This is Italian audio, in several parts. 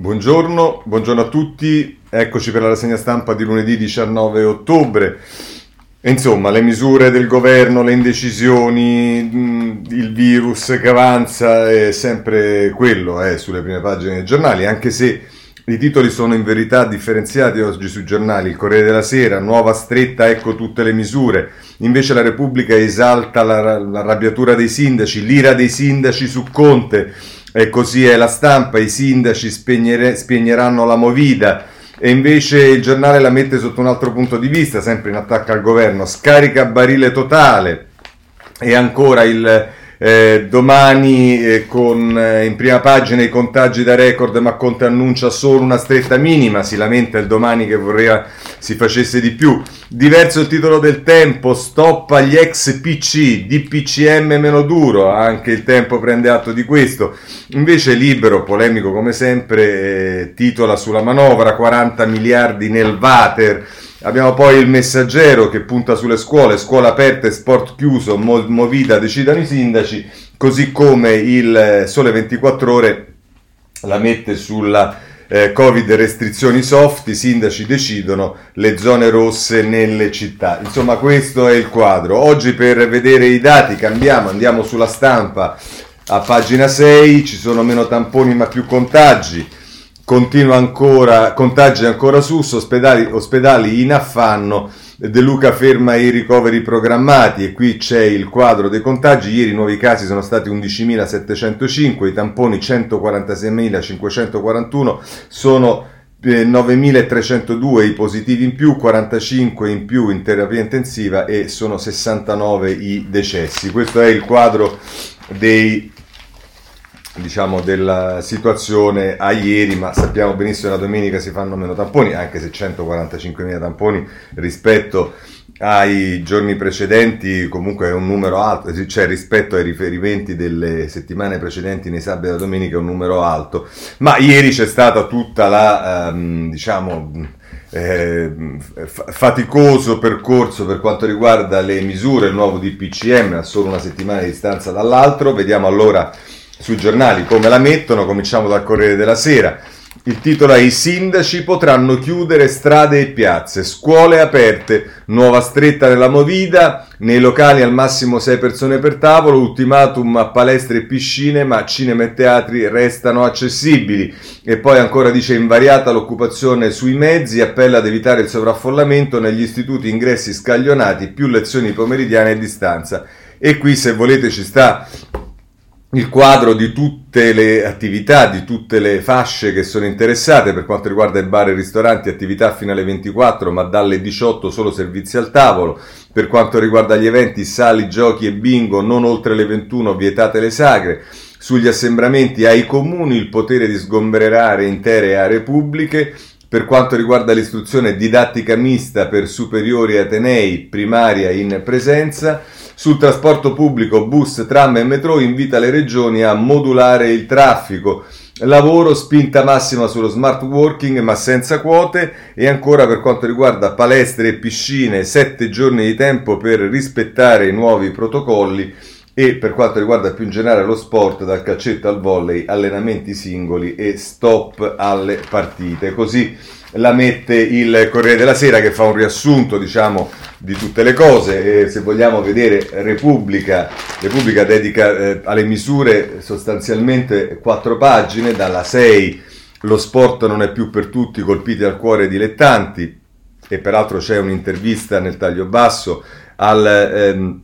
Buongiorno, buongiorno a tutti, eccoci per la rassegna stampa di lunedì 19 ottobre. Insomma, le misure del governo, le indecisioni, il virus che avanza è sempre quello eh, sulle prime pagine dei giornali, anche se i titoli sono in verità differenziati oggi sui giornali. Il Corriere della Sera, nuova stretta, ecco tutte le misure. Invece la Repubblica esalta la, l'arrabbiatura dei sindaci, l'ira dei sindaci su Conte e così è la stampa, i sindaci spegneranno la movida. E invece il giornale la mette sotto un altro punto di vista, sempre in attacco al governo, scarica barile totale. E ancora il eh, domani eh, con eh, in prima pagina i contagi da record, ma Conte annuncia solo una stretta minima. Si lamenta il domani che vorrei si facesse di più. Diverso il titolo del tempo: stop agli ex PC, DPCM meno duro. Anche il tempo prende atto di questo. Invece, libero, polemico come sempre, eh, titola sulla manovra 40 miliardi nel Vater. Abbiamo poi il messaggero che punta sulle scuole, scuola aperta e sport chiuso, movida decidano i sindaci, così come il Sole 24 ore la mette sulla eh, Covid restrizioni soft, i sindaci decidono le zone rosse nelle città. Insomma, questo è il quadro. Oggi per vedere i dati cambiamo, andiamo sulla stampa a pagina 6, ci sono meno tamponi ma più contagi continua ancora, contagi ancora su, ospedali, ospedali in affanno, De Luca ferma i ricoveri programmati e qui c'è il quadro dei contagi, ieri i nuovi casi sono stati 11.705, i tamponi 146.541, sono 9.302 i positivi in più, 45 in più in terapia intensiva e sono 69 i decessi. Questo è il quadro dei diciamo, della situazione a ieri, ma sappiamo benissimo che la domenica si fanno meno tamponi, anche se 145.000 tamponi rispetto ai giorni precedenti comunque è un numero alto, cioè rispetto ai riferimenti delle settimane precedenti nei sabati e la domenica è un numero alto, ma ieri c'è stata tutta la, ehm, diciamo, eh, faticoso percorso per quanto riguarda le misure, il nuovo DPCM a solo una settimana di distanza dall'altro, vediamo allora sui giornali come la mettono, cominciamo dal Corriere della Sera. Il titolo è I sindaci potranno chiudere strade e piazze, scuole aperte, nuova stretta nella Movida, nei locali al massimo 6 persone per tavolo, ultimatum a palestre e piscine, ma cinema e teatri restano accessibili. E poi ancora dice invariata l'occupazione sui mezzi, appella ad evitare il sovraffollamento negli istituti ingressi scaglionati, più lezioni pomeridiane a distanza. E qui se volete ci sta il quadro di tutte le attività, di tutte le fasce che sono interessate per quanto riguarda i bar e ristoranti, attività fino alle 24 ma dalle 18 solo servizi al tavolo, per quanto riguarda gli eventi, sali, giochi e bingo non oltre le 21 vietate le sagre, sugli assembramenti ai comuni il potere di sgomberare intere aree pubbliche, per quanto riguarda l'istruzione didattica mista per superiori atenei, primaria in presenza, sul trasporto pubblico, bus, tram e metro invita le regioni a modulare il traffico. Lavoro, spinta massima sullo smart working ma senza quote e ancora per quanto riguarda palestre e piscine, sette giorni di tempo per rispettare i nuovi protocolli e per quanto riguarda più in generale lo sport, dal calcetto al volley, allenamenti singoli e stop alle partite. Così la mette il Corriere della Sera che fa un riassunto, diciamo, di tutte le cose. E se vogliamo vedere Repubblica, Repubblica dedica eh, alle misure sostanzialmente quattro pagine, dalla 6 lo sport non è più per tutti, colpiti al cuore dilettanti, e peraltro c'è un'intervista nel taglio basso al... Ehm,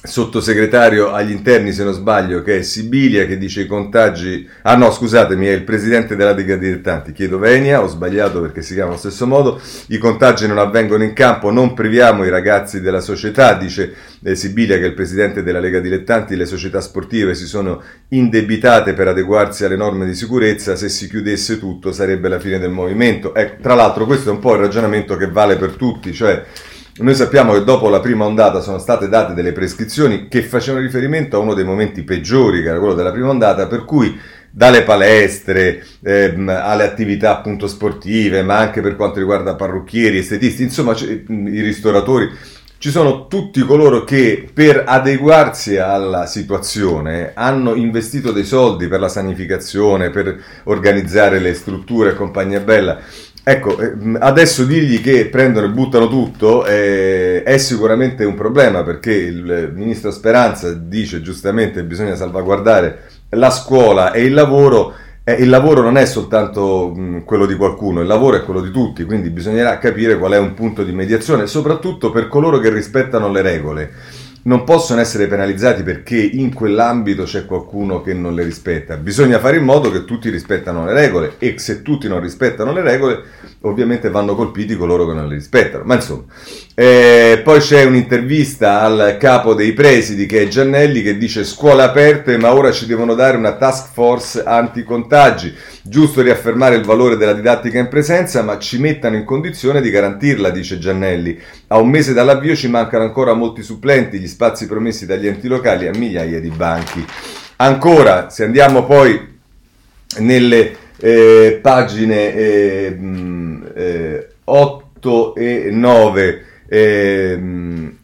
sottosegretario agli interni, se non sbaglio, che è Sibilia, che dice i contagi... Ah no, scusatemi, è il presidente della Lega Dilettanti, chiedo Venia, ho sbagliato perché si chiama allo stesso modo, i contagi non avvengono in campo, non priviamo i ragazzi della società, dice eh, Sibilia che è il presidente della Lega Dilettanti, le società sportive si sono indebitate per adeguarsi alle norme di sicurezza, se si chiudesse tutto sarebbe la fine del movimento. Eh, tra l'altro questo è un po' il ragionamento che vale per tutti, cioè noi sappiamo che dopo la prima ondata sono state date delle prescrizioni che facevano riferimento a uno dei momenti peggiori, che era quello della prima ondata, per cui dalle palestre ehm, alle attività appunto sportive, ma anche per quanto riguarda parrucchieri, estetisti, insomma i ristoratori ci sono tutti coloro che per adeguarsi alla situazione hanno investito dei soldi per la sanificazione, per organizzare le strutture e compagnia bella. Ecco, ehm, adesso dirgli che prendono e buttano tutto eh, è sicuramente un problema perché il ministro Speranza dice giustamente che bisogna salvaguardare la scuola e il lavoro eh, il lavoro non è soltanto mh, quello di qualcuno, il lavoro è quello di tutti, quindi bisognerà capire qual è un punto di mediazione, soprattutto per coloro che rispettano le regole. Non possono essere penalizzati perché in quell'ambito c'è qualcuno che non le rispetta. Bisogna fare in modo che tutti rispettano le regole e se tutti non rispettano le regole, ovviamente vanno colpiti coloro che non le rispettano. Ma insomma, eh, poi c'è un'intervista al capo dei presidi che è Giannelli che dice scuole aperte ma ora ci devono dare una task force anti-contagi. Giusto riaffermare il valore della didattica in presenza ma ci mettano in condizione di garantirla, dice Giannelli. A un mese dall'avvio ci mancano ancora molti supplenti, gli spazi promessi dagli enti locali a migliaia di banchi. Ancora, se andiamo poi nelle eh, pagine eh, 8 e 9 Ehm,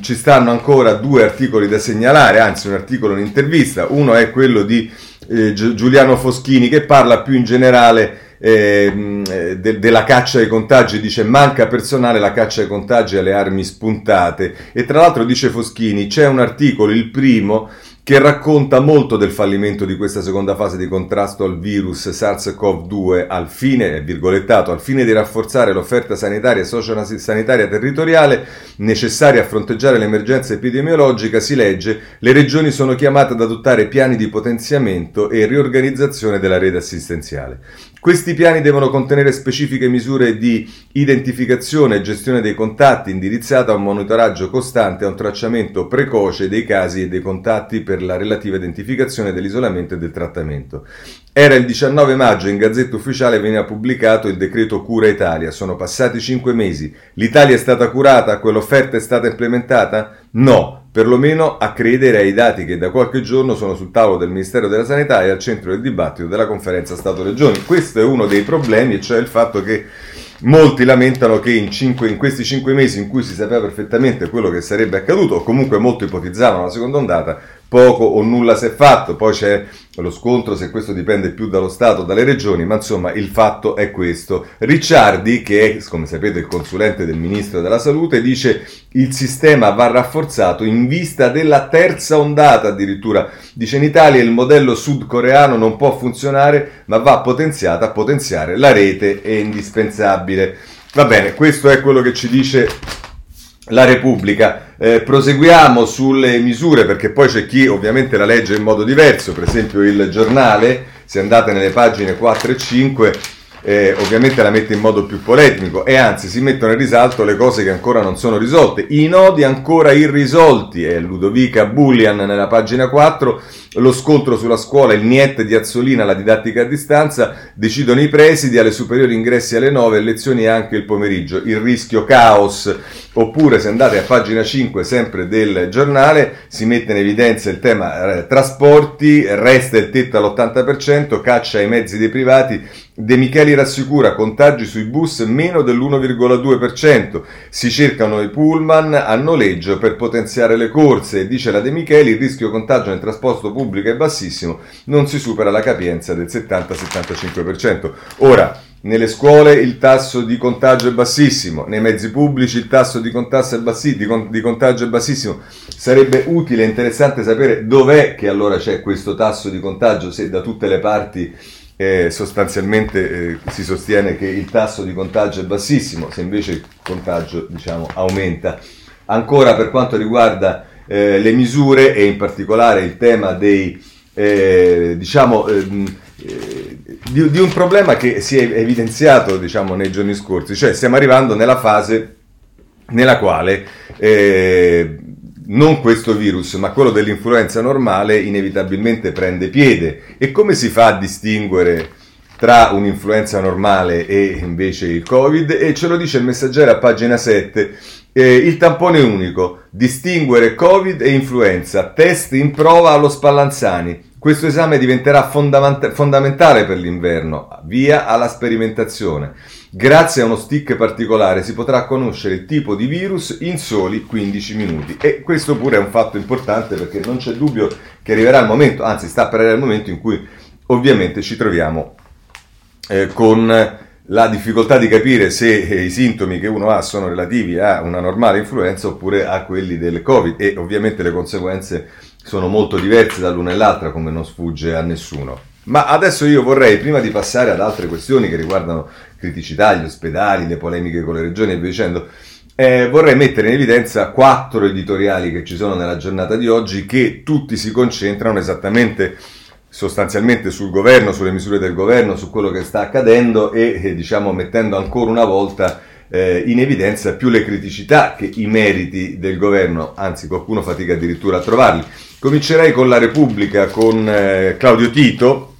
ci stanno ancora due articoli da segnalare, anzi un articolo, un'intervista. Uno è quello di eh, Giuliano Foschini che parla più in generale eh, de- della caccia ai contagi, dice manca personale la caccia ai contagi alle armi spuntate e tra l'altro dice Foschini c'è un articolo, il primo, che racconta molto del fallimento di questa seconda fase di contrasto al virus SARS-CoV-2 al fine, virgolettato, al fine di rafforzare l'offerta sanitaria e sociosanitaria territoriale necessaria a fronteggiare l'emergenza epidemiologica, si legge, le regioni sono chiamate ad adottare piani di potenziamento e riorganizzazione della rete assistenziale. Questi piani devono contenere specifiche misure di identificazione e gestione dei contatti indirizzata a un monitoraggio costante e a un tracciamento precoce dei casi e dei contatti per la relativa identificazione dell'isolamento e del trattamento. Era il 19 maggio, in Gazzetta Ufficiale veniva pubblicato il decreto Cura Italia. Sono passati cinque mesi. L'Italia è stata curata? Quell'offerta è stata implementata? No, perlomeno a credere ai dati che da qualche giorno sono sul tavolo del Ministero della Sanità e al centro del dibattito della conferenza Stato-Regioni. Questo è uno dei problemi, cioè il fatto che molti lamentano che in, cinque, in, questi cinque mesi in cui si sapeva perfettamente quello che sarebbe accaduto, o comunque molto ipotizzavano la seconda ondata, poco o nulla si è fatto, poi c'è lo scontro se questo dipende più dallo Stato o dalle regioni, ma insomma il fatto è questo. Ricciardi, che è come sapete il consulente del Ministro della Salute, dice il sistema va rafforzato in vista della terza ondata addirittura. Dice in Italia il modello sudcoreano non può funzionare, ma va potenziata potenziare la rete, è indispensabile. Va bene, questo è quello che ci dice la Repubblica. Eh, proseguiamo sulle misure perché poi c'è chi ovviamente la legge in modo diverso, per esempio il giornale, se andate nelle pagine 4 e 5 eh, ovviamente la mette in modo più polemico. E anzi si mettono in risalto le cose che ancora non sono risolte, i nodi ancora irrisolti, è Ludovica Bullian nella pagina 4, lo scontro sulla scuola, il niet di Azzolina, la didattica a distanza, decidono i presidi, alle superiori ingressi alle 9 lezioni anche il pomeriggio, il rischio caos, oppure se andate a pagina 5 sempre del giornale si mette in evidenza il tema eh, trasporti, resta il tetto all'80%, caccia ai mezzi dei privati, De Micheli rassicura contagi sui bus meno dell'1,2%. Si cercano i pullman a noleggio per potenziare le corse. Dice la De Micheli il rischio contagio nel trasporto pubblico è bassissimo, non si supera la capienza del 70-75%. Ora, nelle scuole il tasso di contagio è bassissimo, nei mezzi pubblici il tasso di, è bassi, di, con, di contagio è bassissimo. Sarebbe utile e interessante sapere dov'è che allora c'è questo tasso di contagio, se da tutte le parti eh, sostanzialmente eh, si sostiene che il tasso di contagio è bassissimo, se invece il contagio diciamo, aumenta. Ancora per quanto riguarda eh, le misure e in particolare il tema dei, eh, diciamo, ehm, eh, di, di, un problema che si è evidenziato diciamo, nei giorni scorsi, cioè stiamo arrivando nella fase nella quale eh, non questo virus, ma quello dell'influenza normale inevitabilmente prende piede. E come si fa a distinguere tra un'influenza normale e invece il Covid? E ce lo dice il messaggero a pagina 7. Eh, il tampone unico, distinguere Covid e influenza, test in prova allo Spallanzani. Questo esame diventerà fondament- fondamentale per l'inverno, via alla sperimentazione. Grazie a uno stick particolare si potrà conoscere il tipo di virus in soli 15 minuti e questo pure è un fatto importante perché non c'è dubbio che arriverà il momento, anzi sta per arrivare il momento in cui ovviamente ci troviamo eh, con la difficoltà di capire se eh, i sintomi che uno ha sono relativi a una normale influenza oppure a quelli del Covid e ovviamente le conseguenze sono molto diverse dall'una e l'altra come non sfugge a nessuno. Ma adesso io vorrei, prima di passare ad altre questioni che riguardano criticità, gli ospedali, le polemiche con le regioni e via dicendo, eh, vorrei mettere in evidenza quattro editoriali che ci sono nella giornata di oggi che tutti si concentrano esattamente sostanzialmente sul governo, sulle misure del governo, su quello che sta accadendo e eh, diciamo mettendo ancora una volta eh, in evidenza più le criticità che i meriti del governo, anzi qualcuno fatica addirittura a trovarli. Comincerei con la Repubblica, con eh, Claudio Tito,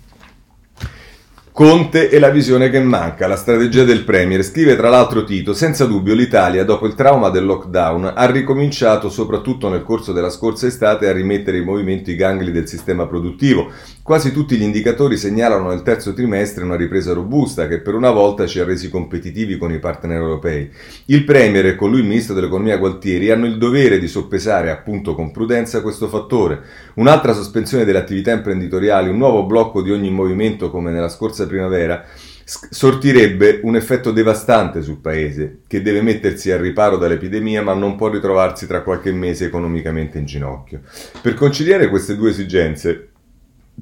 Conte e la visione che manca, la strategia del Premier. Scrive tra l'altro Tito, senza dubbio l'Italia, dopo il trauma del lockdown, ha ricominciato, soprattutto nel corso della scorsa estate, a rimettere in movimento i gangli del sistema produttivo. Quasi tutti gli indicatori segnalano nel terzo trimestre una ripresa robusta che per una volta ci ha resi competitivi con i partner europei. Il Premier e con lui il Ministro dell'Economia Gualtieri hanno il dovere di soppesare appunto con prudenza questo fattore. Un'altra sospensione delle attività imprenditoriali, un nuovo blocco di ogni movimento come nella scorsa scorsa primavera, sortirebbe un effetto devastante sul paese, che deve mettersi al riparo dall'epidemia ma non può ritrovarsi tra qualche mese economicamente in ginocchio. Per conciliare queste due esigenze,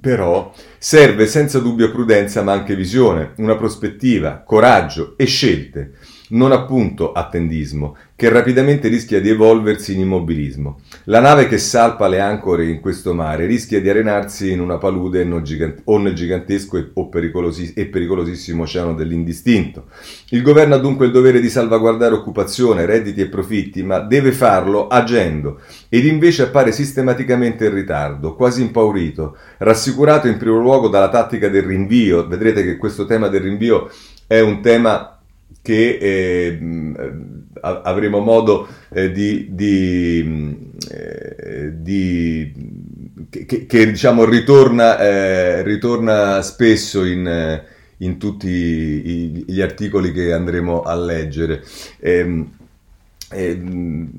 però, serve senza dubbio prudenza ma anche visione, una prospettiva, coraggio e scelte non appunto attendismo, che rapidamente rischia di evolversi in immobilismo. La nave che salpa le ancore in questo mare rischia di arenarsi in una palude o nel gigantesco e, pericolosi- pericolosissimo oceano dell'indistinto. Il governo ha dunque il dovere di salvaguardare occupazione, redditi e profitti, ma deve farlo agendo, ed invece appare sistematicamente in ritardo, quasi impaurito, rassicurato in primo luogo dalla tattica del rinvio. Vedrete che questo tema del rinvio è un tema che eh, avremo modo eh, di, di, eh, di che, che, diciamo ritorna, eh, ritorna spesso in, in tutti gli articoli che andremo a leggere. Ehm, ehm,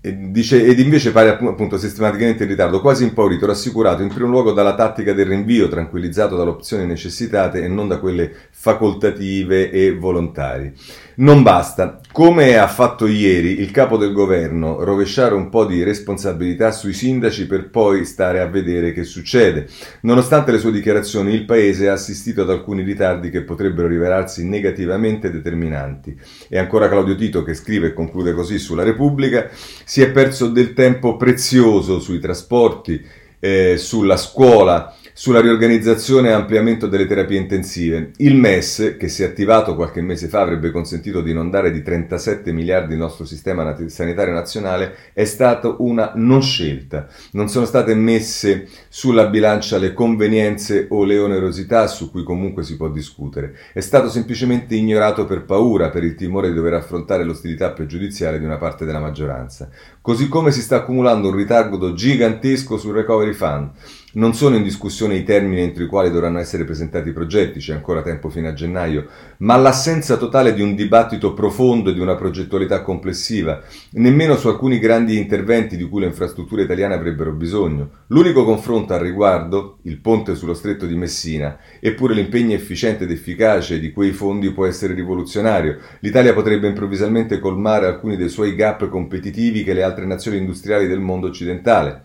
Dice, ed invece pare appunto sistematicamente in ritardo, quasi impaurito, rassicurato in primo luogo dalla tattica del rinvio, tranquillizzato dalle opzioni necessitate e non da quelle facoltative e volontarie. Non basta. Come ha fatto ieri il capo del governo, rovesciare un po' di responsabilità sui sindaci per poi stare a vedere che succede. Nonostante le sue dichiarazioni, il Paese ha assistito ad alcuni ritardi che potrebbero rivelarsi negativamente determinanti. E ancora Claudio Tito, che scrive e conclude così sulla Repubblica, si è perso del tempo prezioso sui trasporti, eh, sulla scuola, sulla riorganizzazione e ampliamento delle terapie intensive. Il MES, che si è attivato qualche mese fa, avrebbe consentito di inondare di 37 miliardi il nostro sistema sanitario nazionale, è stata una non scelta. Non sono state messe sulla bilancia le convenienze o le onerosità su cui comunque si può discutere. È stato semplicemente ignorato per paura, per il timore di dover affrontare l'ostilità pregiudiziale di una parte della maggioranza. Così come si sta accumulando un ritardo gigantesco sul Recovery Fund. Non sono in discussione i termini entro i quali dovranno essere presentati i progetti, c'è ancora tempo fino a gennaio, ma l'assenza totale di un dibattito profondo e di una progettualità complessiva, nemmeno su alcuni grandi interventi di cui le infrastrutture italiane avrebbero bisogno. L'unico confronto al riguardo, il ponte sullo stretto di Messina, eppure l'impegno efficiente ed efficace di quei fondi può essere rivoluzionario. L'Italia potrebbe improvvisamente colmare alcuni dei suoi gap competitivi che le altre nazioni industriali del mondo occidentale.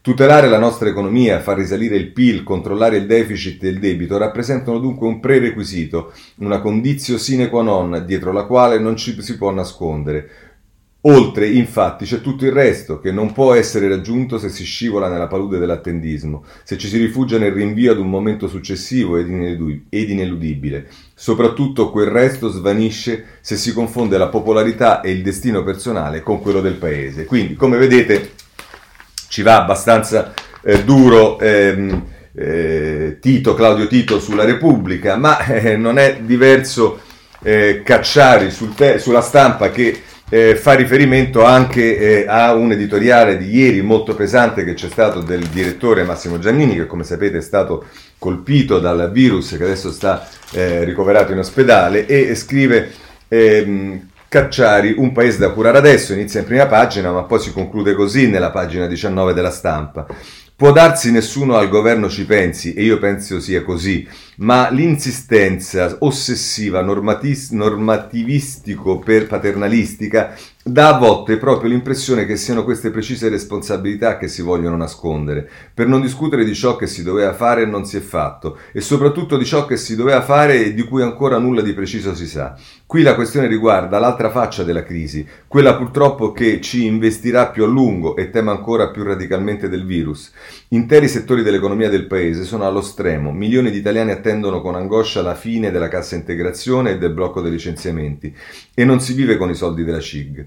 Tutelare la nostra economia, far risalire il PIL, controllare il deficit e il debito rappresentano dunque un prerequisito, una condizio sine qua non dietro la quale non ci si può nascondere. Oltre, infatti, c'è tutto il resto, che non può essere raggiunto se si scivola nella palude dell'attendismo, se ci si rifugia nel rinvio ad un momento successivo ed ineludibile. Soprattutto quel resto svanisce se si confonde la popolarità e il destino personale con quello del paese. Quindi, come vedete, ci va abbastanza eh, duro ehm, eh, Tito, Claudio Tito sulla Repubblica, ma eh, non è diverso eh, Cacciari sul te- sulla stampa che eh, fa riferimento anche eh, a un editoriale di ieri molto pesante che c'è stato del direttore Massimo Giannini, che come sapete è stato colpito dal virus, che adesso sta ricoverato in ospedale, e scrive ehm, Cacciari, un paese da curare adesso, inizia in prima pagina, ma poi si conclude così nella pagina 19 della stampa. Può darsi nessuno al governo ci pensi, e io penso sia così, ma l'insistenza ossessiva normatis- normativistico per paternalistica dà a volte proprio l'impressione che siano queste precise responsabilità che si vogliono nascondere, per non discutere di ciò che si doveva fare e non si è fatto, e soprattutto di ciò che si doveva fare e di cui ancora nulla di preciso si sa. Qui la questione riguarda l'altra faccia della crisi, quella purtroppo che ci investirà più a lungo e temo ancora più radicalmente del virus. Interi settori dell'economia del paese sono allo stremo, milioni di italiani attendono con angoscia la fine della cassa integrazione e del blocco dei licenziamenti e non si vive con i soldi della CIG.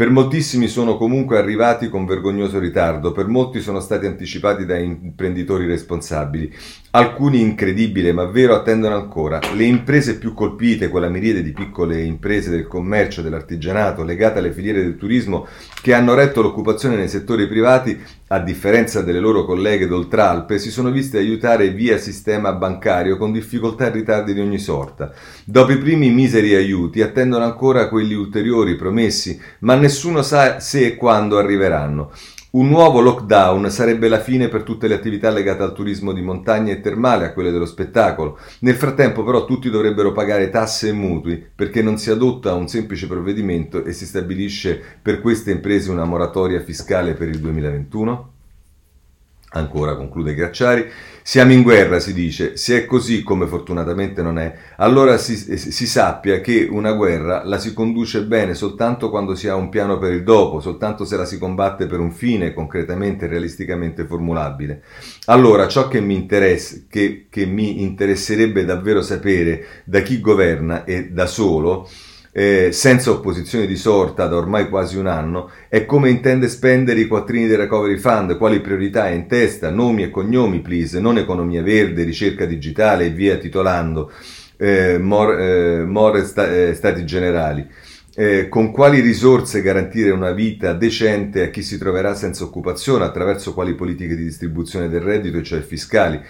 Per moltissimi sono comunque arrivati con vergognoso ritardo, per molti sono stati anticipati da imprenditori responsabili. Alcuni, incredibile ma vero, attendono ancora. Le imprese più colpite, quella miriade di piccole imprese del commercio, dell'artigianato, legate alle filiere del turismo, che hanno retto l'occupazione nei settori privati, a differenza delle loro colleghe d'Oltralpe, si sono viste aiutare via sistema bancario con difficoltà e ritardi di ogni sorta. Dopo i primi miseri aiuti, attendono ancora quelli ulteriori promessi, ma nessuno nessuno sa se e quando arriveranno. Un nuovo lockdown sarebbe la fine per tutte le attività legate al turismo di montagna e termale, a quelle dello spettacolo. Nel frattempo però tutti dovrebbero pagare tasse e mutui perché non si adotta un semplice provvedimento e si stabilisce per queste imprese una moratoria fiscale per il 2021? Ancora, conclude Gracciari, siamo in guerra, si dice, se è così come fortunatamente non è, allora si, si, sappia che una guerra la si conduce bene soltanto quando si ha un piano per il dopo, soltanto se la si combatte per un fine concretamente e realisticamente formulabile. Allora, ciò che mi, che, che mi interesserebbe davvero sapere da chi governa e da solo, eh, senza opposizione di sorta da ormai quasi un anno, è come intende spendere i quattrini del Recovery Fund, quali priorità è in testa, nomi e cognomi, please, non economia verde, ricerca digitale e via titolando, eh, more, eh, more sta, eh, stati generali. Eh, con quali risorse garantire una vita decente a chi si troverà senza occupazione, attraverso quali politiche di distribuzione del reddito, cioè fiscali,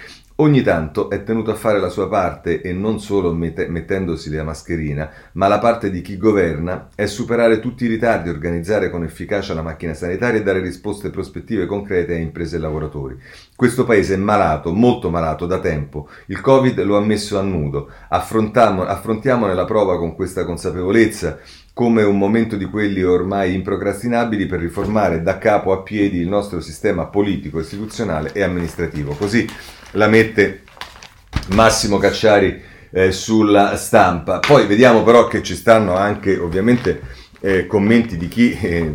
Ogni tanto è tenuto a fare la sua parte e non solo mette- mettendosi la mascherina, ma la parte di chi governa è superare tutti i ritardi, organizzare con efficacia la macchina sanitaria e dare risposte prospettive concrete a imprese e lavoratori. Questo paese è malato, molto malato da tempo. Il Covid lo ha messo a nudo. Affrontiamo, affrontiamone la prova con questa consapevolezza come un momento di quelli ormai improcrastinabili per riformare da capo a piedi il nostro sistema politico, istituzionale e amministrativo. Così la mette Massimo Cacciari eh, sulla stampa. Poi vediamo però che ci stanno anche ovviamente eh, commenti di chi eh,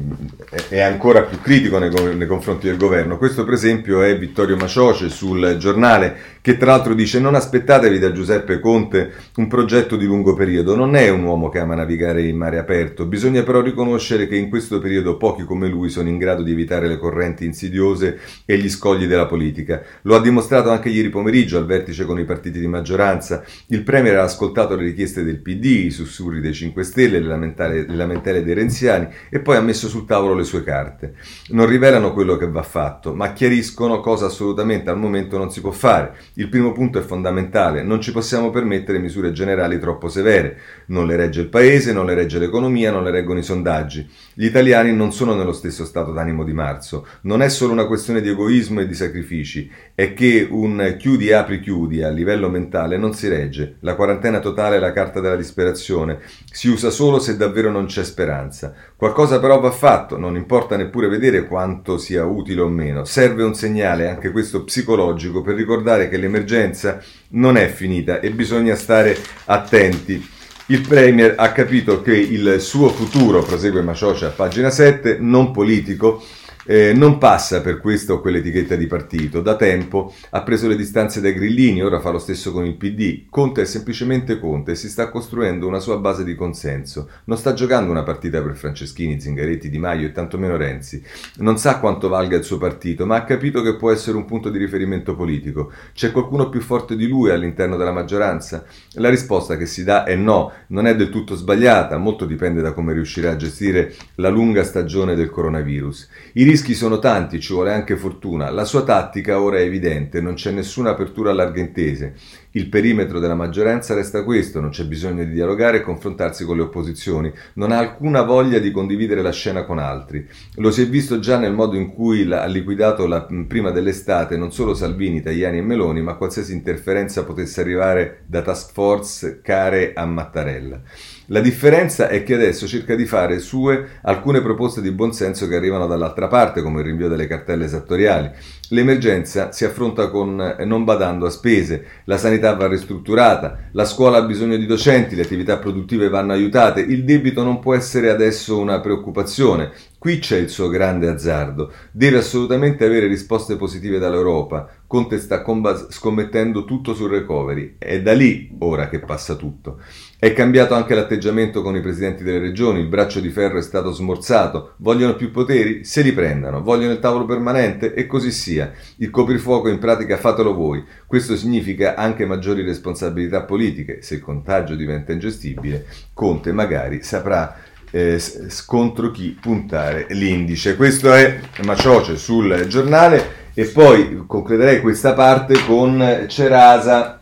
è ancora più critico nei, nei, confronti del governo. Questo per esempio è Vittorio Macioce sul giornale che tra l'altro dice non aspettatevi da Giuseppe Conte un progetto di lungo periodo, non è un uomo che ama navigare in mare aperto, bisogna però riconoscere che in questo periodo pochi come lui sono in grado di evitare le correnti insidiose e gli scogli della politica. Lo ha dimostrato anche ieri pomeriggio al vertice con i partiti di maggioranza. Il Premier ha ascoltato le richieste del PD, i sussurri dei 5 Stelle, le lamentele, lamentele dei renziani e poi ha messo sul tavolo le sue carte. Non rivelano quello che va fatto, ma chiariscono cosa assolutamente al momento non si può fare. Il primo punto è fondamentale, non ci possiamo permettere misure generali troppo severe, non le regge il paese, non le regge l'economia, non le reggono i sondaggi. Gli italiani non sono nello stesso stato d'animo di marzo, non è solo una questione di egoismo e di sacrifici, è che un chiudi apri chiudi a livello mentale non si regge, la quarantena totale è la carta della disperazione, si usa solo se davvero non c'è speranza. Qualcosa però va fatto, non importa neppure vedere quanto sia utile o meno, serve un segnale, anche questo psicologico, per ricordare che l'emergenza non è finita e bisogna stare attenti. Il Premier ha capito che il suo futuro, prosegue Maciocia a pagina 7, non politico, eh, non passa per questa o quell'etichetta di partito. Da tempo ha preso le distanze dai grillini, ora fa lo stesso con il PD. Conte è semplicemente Conte e si sta costruendo una sua base di consenso. Non sta giocando una partita per Franceschini, Zingaretti, Di Maio e tantomeno Renzi. Non sa quanto valga il suo partito, ma ha capito che può essere un punto di riferimento politico. C'è qualcuno più forte di lui all'interno della maggioranza? La risposta che si dà è no, non è del tutto sbagliata, molto dipende da come riuscirà a gestire la lunga stagione del coronavirus. I rischi sono tanti, ci vuole anche fortuna. La sua tattica ora è evidente, non c'è nessuna apertura a larghe intese. Il perimetro della maggioranza resta questo, non c'è bisogno di dialogare e confrontarsi con le opposizioni, non ha alcuna voglia di condividere la scena con altri. Lo si è visto già nel modo in cui ha liquidato la, prima dell'estate non solo Salvini, Tajani e Meloni, ma qualsiasi interferenza potesse arrivare da task force care a Mattarella. La differenza è che adesso cerca di fare sue alcune proposte di buonsenso che arrivano dall'altra parte, come il rinvio delle cartelle esattoriali. L'emergenza si affronta con eh, non badando a spese, la sanità va ristrutturata, la scuola ha bisogno di docenti, le attività produttive vanno aiutate, il debito non può essere adesso una preoccupazione. Qui c'è il suo grande azzardo. Deve assolutamente avere risposte positive dall'Europa. Conte sta scommettendo tutto sul recovery. È da lì ora che passa tutto. È cambiato anche l'atteggiamento con i presidenti delle regioni, il braccio di ferro è stato smorzato. Vogliono più poteri? Se li prendano. Vogliono il tavolo permanente? E così sia. Il coprifuoco in pratica fatelo voi. Questo significa anche maggiori responsabilità politiche. Se il contagio diventa ingestibile, Conte magari saprà eh, contro chi puntare l'indice. Questo è Macioce sul giornale e poi concluderei questa parte con Cerasa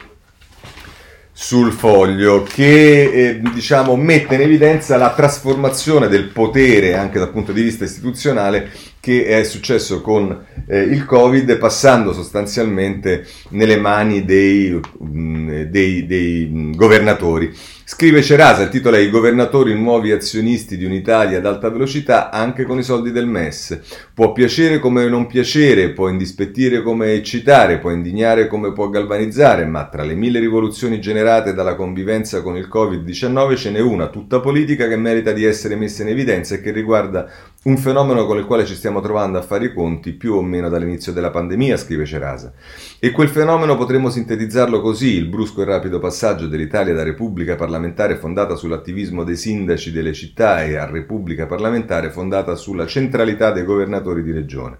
sul foglio che eh, diciamo, mette in evidenza la trasformazione del potere anche dal punto di vista istituzionale che è successo con eh, il Covid passando sostanzialmente nelle mani dei, mh, mm, dei, dei mm, governatori. Scrive Cerasa, il titolo è I governatori nuovi azionisti di un'Italia ad alta velocità anche con i soldi del MES. Può piacere come non piacere, può indispettire come eccitare, può indignare come può galvanizzare, ma tra le mille rivoluzioni generate dalla convivenza con il Covid-19 ce n'è una, tutta politica, che merita di essere messa in evidenza e che riguarda un fenomeno con il quale ci stiamo trovando a fare i conti più o meno dall'inizio della pandemia, scrive Cerasa. E quel fenomeno potremmo sintetizzarlo così, il brusco e rapido passaggio dell'Italia da Repubblica parlamentare fondata sull'attivismo dei sindaci delle città e a Repubblica parlamentare fondata sulla centralità dei governatori di regione.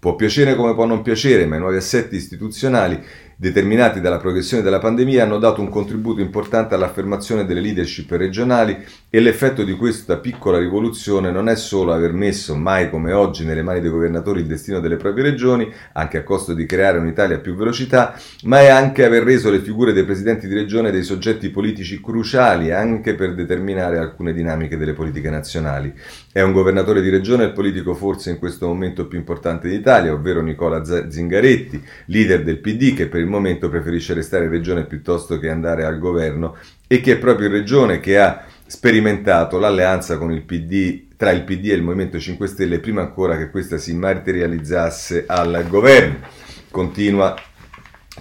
Può piacere come può non piacere, ma i nuovi assetti istituzionali determinati dalla progressione della pandemia hanno dato un contributo importante all'affermazione delle leadership regionali e l'effetto di questa piccola rivoluzione non è solo aver messo, mai come oggi, nelle mani dei governatori il destino delle proprie regioni, anche a costo di creare un'Italia a più velocità, ma è anche aver reso le figure dei presidenti di regione dei soggetti politici cruciali anche per determinare alcune dinamiche delle politiche nazionali. È un governatore di regione il politico forse in questo momento più importante d'Italia, ovvero Nicola Zingaretti, leader del PD che per il momento preferisce restare in regione piuttosto che andare al governo e che è proprio in regione che ha sperimentato l'alleanza il PD, tra il PD e il Movimento 5 Stelle prima ancora che questa si materializzasse al governo. Continua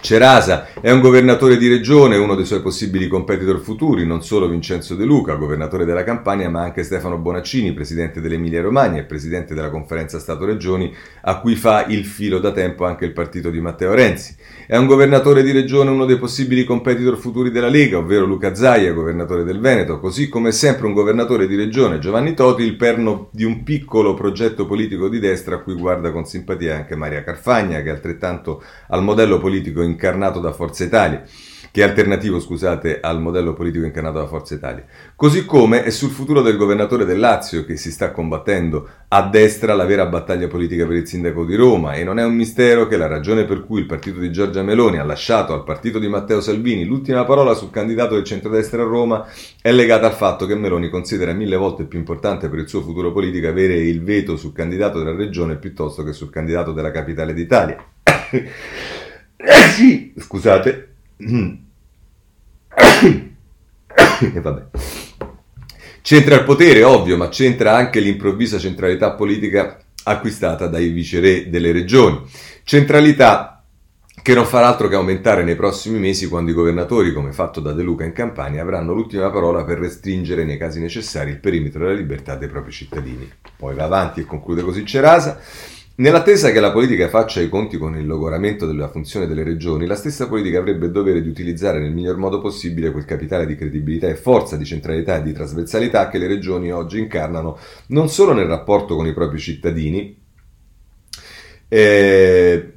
Cerasa è un governatore di regione, uno dei suoi possibili competitor futuri, non solo Vincenzo De Luca, governatore della Campania, ma anche Stefano Bonaccini, presidente dell'Emilia Romagna e presidente della conferenza Stato-Regioni, a cui fa il filo da tempo anche il partito di Matteo Renzi. È un governatore di regione, uno dei possibili competitor futuri della Lega, ovvero Luca Zaia, governatore del Veneto, così come sempre un governatore di regione, Giovanni Toti, il perno di un piccolo progetto politico di destra a cui guarda con simpatia anche Maria Carfagna, che altrettanto al modello politico incarnato da Forza Italia che è alternativo, scusate, al modello politico incarnato da Forza Italia. Così come è sul futuro del governatore del Lazio che si sta combattendo a destra la vera battaglia politica per il sindaco di Roma e non è un mistero che la ragione per cui il partito di Giorgia Meloni ha lasciato al partito di Matteo Salvini l'ultima parola sul candidato del centrodestra a Roma è legata al fatto che Meloni considera mille volte più importante per il suo futuro politico avere il veto sul candidato della regione piuttosto che sul candidato della capitale d'Italia. Sì, scusate. e vabbè. C'entra il potere, ovvio, ma c'entra anche l'improvvisa centralità politica acquistata dai viceré delle regioni. Centralità che non farà altro che aumentare nei prossimi mesi quando i governatori, come fatto da De Luca in Campania, avranno l'ultima parola per restringere nei casi necessari il perimetro della libertà dei propri cittadini. Poi va avanti e conclude così Cerasa. Nell'attesa che la politica faccia i conti con il logoramento della funzione delle regioni, la stessa politica avrebbe il dovere di utilizzare nel miglior modo possibile quel capitale di credibilità e forza, di centralità e di trasversalità che le regioni oggi incarnano non solo nel rapporto con i propri cittadini, eh,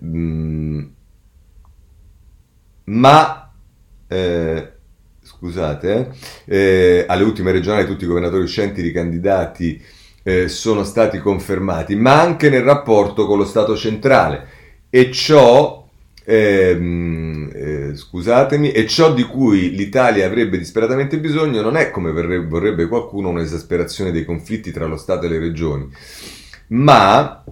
ma eh, scusate, eh, eh, alle ultime regionali tutti i governatori uscenti di candidati eh, sono stati confermati, ma anche nel rapporto con lo Stato centrale. E ciò, ehm, eh, scusatemi, e ciò di cui l'Italia avrebbe disperatamente bisogno non è, come vorrebbe, qualcuno, un'esasperazione dei conflitti tra lo Stato e le regioni, ma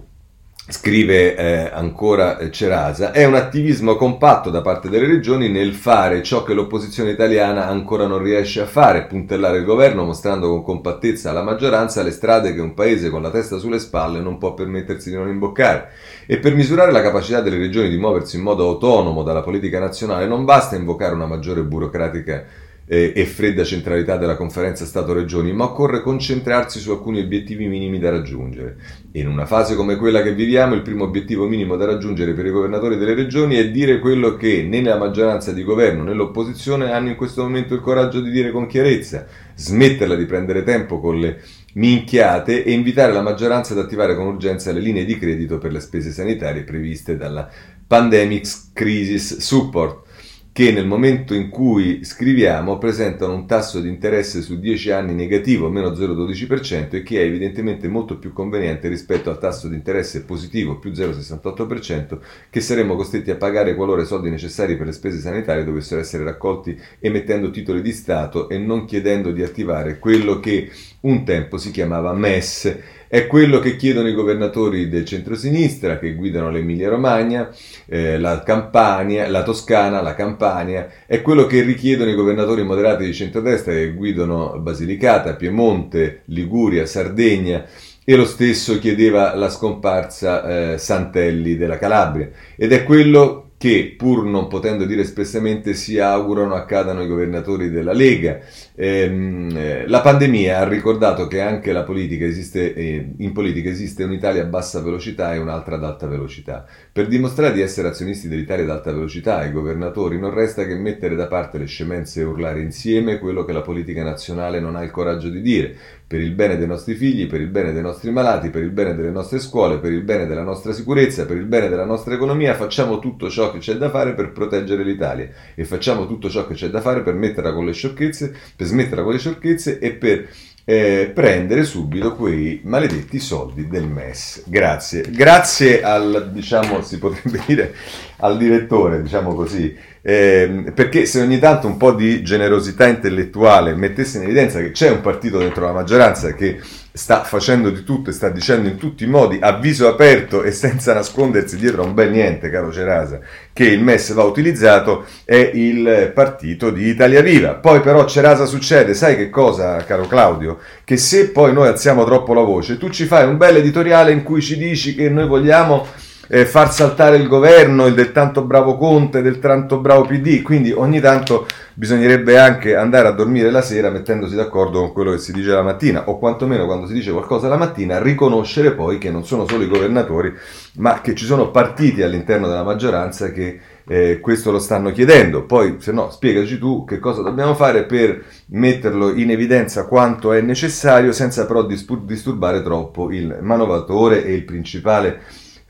scrive eh, ancora eh, Cerasa, è un attivismo compatto da parte delle regioni nel fare ciò che l'opposizione italiana ancora non riesce a fare, puntellare il governo mostrando con compattezza alla maggioranza le strade che un paese con la testa sulle spalle non può permettersi di non imboccare. E per misurare la capacità delle regioni di muoversi in modo autonomo dalla politica nazionale non basta invocare una maggiore burocratica eh, e fredda centralità della conferenza Stato-Regioni, ma occorre concentrarsi su alcuni obiettivi minimi da raggiungere. In una fase come quella che viviamo, il primo obiettivo minimo da raggiungere per i governatori delle regioni è dire quello che né la maggioranza di governo né l'opposizione hanno in questo momento il coraggio di dire con chiarezza, smetterla di prendere tempo con le minchiate e invitare la maggioranza ad attivare con urgenza le linee di credito per le spese sanitarie previste dalla Pandemic Crisis Support che nel momento in cui scriviamo presentano un tasso di interesse su 10 anni negativo, meno 0,12%, e che è evidentemente molto più conveniente rispetto al tasso di interesse positivo, più 0,68%, che saremmo costretti a pagare qualora i soldi necessari per le spese sanitarie dovessero essere raccolti emettendo titoli di Stato e non chiedendo di attivare quello che un tempo si chiamava MES è quello che chiedono i governatori del centro-sinistra che guidano l'Emilia Romagna, eh, la Campania, la Toscana, la Campania, è quello che richiedono i governatori moderati di centrodestra che guidano Basilicata, Piemonte, Liguria, Sardegna. E lo stesso chiedeva la scomparsa eh, Santelli della Calabria. Ed è quello che pur non potendo dire espressamente si augurano accadano i governatori della Lega. Ehm, eh, la pandemia ha ricordato che anche politica esiste, eh, in politica esiste un'Italia a bassa velocità e un'altra ad alta velocità. Per dimostrare di essere azionisti dell'Italia ad alta velocità ai governatori non resta che mettere da parte le scemenze e urlare insieme quello che la politica nazionale non ha il coraggio di dire, per il bene dei nostri figli, per il bene dei nostri malati, per il bene delle nostre scuole, per il bene della nostra sicurezza, per il bene della nostra economia, facciamo tutto ciò che c'è da fare per proteggere l'Italia e facciamo tutto ciò che c'è da fare per metterla con le sciocchezze, per smetterla con le sciocchezze e per eh, prendere subito quei maledetti soldi del MES. Grazie. Grazie al, diciamo, si potrebbe dire, al direttore, diciamo così, eh, perché se ogni tanto un po' di generosità intellettuale mettesse in evidenza che c'è un partito dentro la maggioranza che sta facendo di tutto e sta dicendo in tutti i modi a viso aperto e senza nascondersi dietro a un bel niente, caro Cerasa, che il MES va utilizzato, è il partito di Italia Viva. Poi però Cerasa succede, sai che cosa, caro Claudio? Che se poi noi alziamo troppo la voce, tu ci fai un bel editoriale in cui ci dici che noi vogliamo eh, far saltare il governo, il del tanto bravo Conte, del tanto bravo PD, quindi ogni tanto bisognerebbe anche andare a dormire la sera mettendosi d'accordo con quello che si dice la mattina, o quantomeno quando si dice qualcosa la mattina, riconoscere poi che non sono solo i governatori, ma che ci sono partiti all'interno della maggioranza che eh, questo lo stanno chiedendo. Poi, se no, spiegaci tu che cosa dobbiamo fare per metterlo in evidenza quanto è necessario, senza però disturbare troppo il manovatore e il principale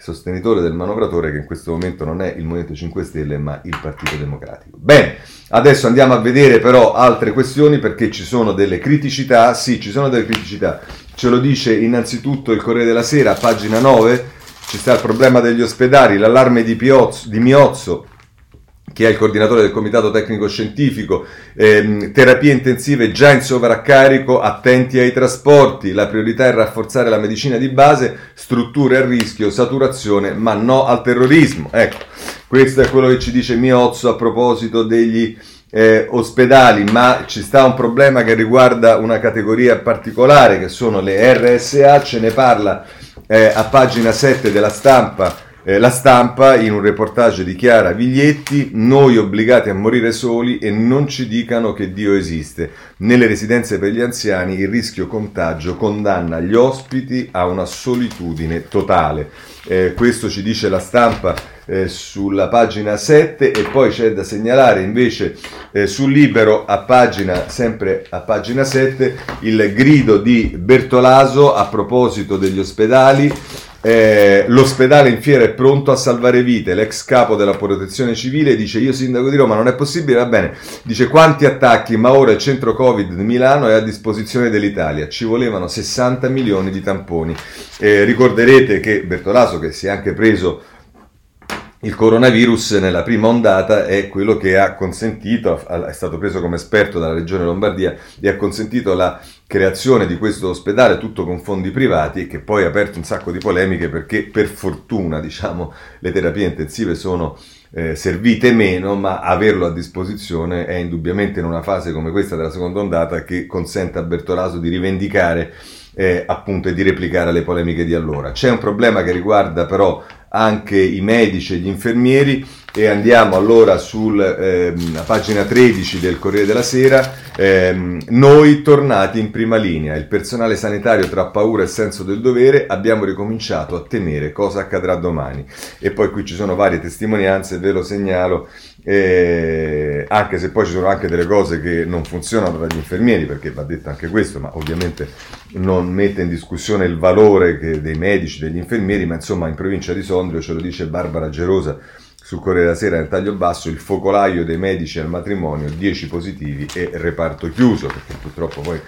sostenitore del manovratore che in questo momento non è il Movimento 5 Stelle ma il Partito Democratico. Bene, adesso andiamo a vedere però altre questioni perché ci sono delle criticità, sì ci sono delle criticità, ce lo dice innanzitutto il Corriere della Sera, pagina 9, ci sta il problema degli ospedali, l'allarme di, Piozzo, di Miozzo, che è il coordinatore del comitato tecnico scientifico, ehm, terapie intensive già in sovraccarico, attenti ai trasporti, la priorità è rafforzare la medicina di base, strutture a rischio, saturazione, ma no al terrorismo. Ecco, questo è quello che ci dice Miozzo a proposito degli eh, ospedali, ma ci sta un problema che riguarda una categoria particolare che sono le RSA, ce ne parla eh, a pagina 7 della stampa Eh, la stampa in un reportage di Chiara Viglietti, noi obbligati a morire soli e non ci dicano che Dio esiste. Nelle residenze per gli anziani il rischio contagio condanna gli ospiti a una solitudine totale. Eh, questo ci dice la stampa eh, sulla pagina 7 e poi c'è da segnalare invece eh, sul libero a pagina, sempre a pagina 7 il grido di Bertolaso a proposito degli ospedali eh, l'ospedale in fiera è pronto a salvare vite. L'ex capo della protezione civile dice: Io sindaco di Roma non è possibile. Va bene, dice quanti attacchi, ma ora il centro Covid di Milano è a disposizione dell'Italia. Ci volevano 60 milioni di tamponi. Eh, ricorderete che Bertolaso, che si è anche preso il coronavirus nella prima ondata è quello che ha consentito, è stato preso come esperto dalla regione Lombardia e ha consentito la creazione di questo ospedale tutto con fondi privati che poi ha aperto un sacco di polemiche perché per fortuna diciamo le terapie intensive sono eh, servite meno ma averlo a disposizione è indubbiamente in una fase come questa della seconda ondata che consente a Bertolaso di rivendicare eh, appunto e di replicare le polemiche di allora. C'è un problema che riguarda però anche i medici e gli infermieri. E andiamo allora sulla ehm, pagina 13 del Corriere della Sera, ehm, noi tornati in prima linea, il personale sanitario tra paura e senso del dovere, abbiamo ricominciato a temere cosa accadrà domani. E poi qui ci sono varie testimonianze, ve lo segnalo, eh, anche se poi ci sono anche delle cose che non funzionano dagli infermieri, perché va detto anche questo, ma ovviamente non mette in discussione il valore dei medici, degli infermieri, ma insomma in provincia di Sondrio ce lo dice Barbara Gerosa sul Corriere della Sera nel taglio basso il focolaio dei medici al matrimonio, 10 positivi e reparto chiuso, perché purtroppo poi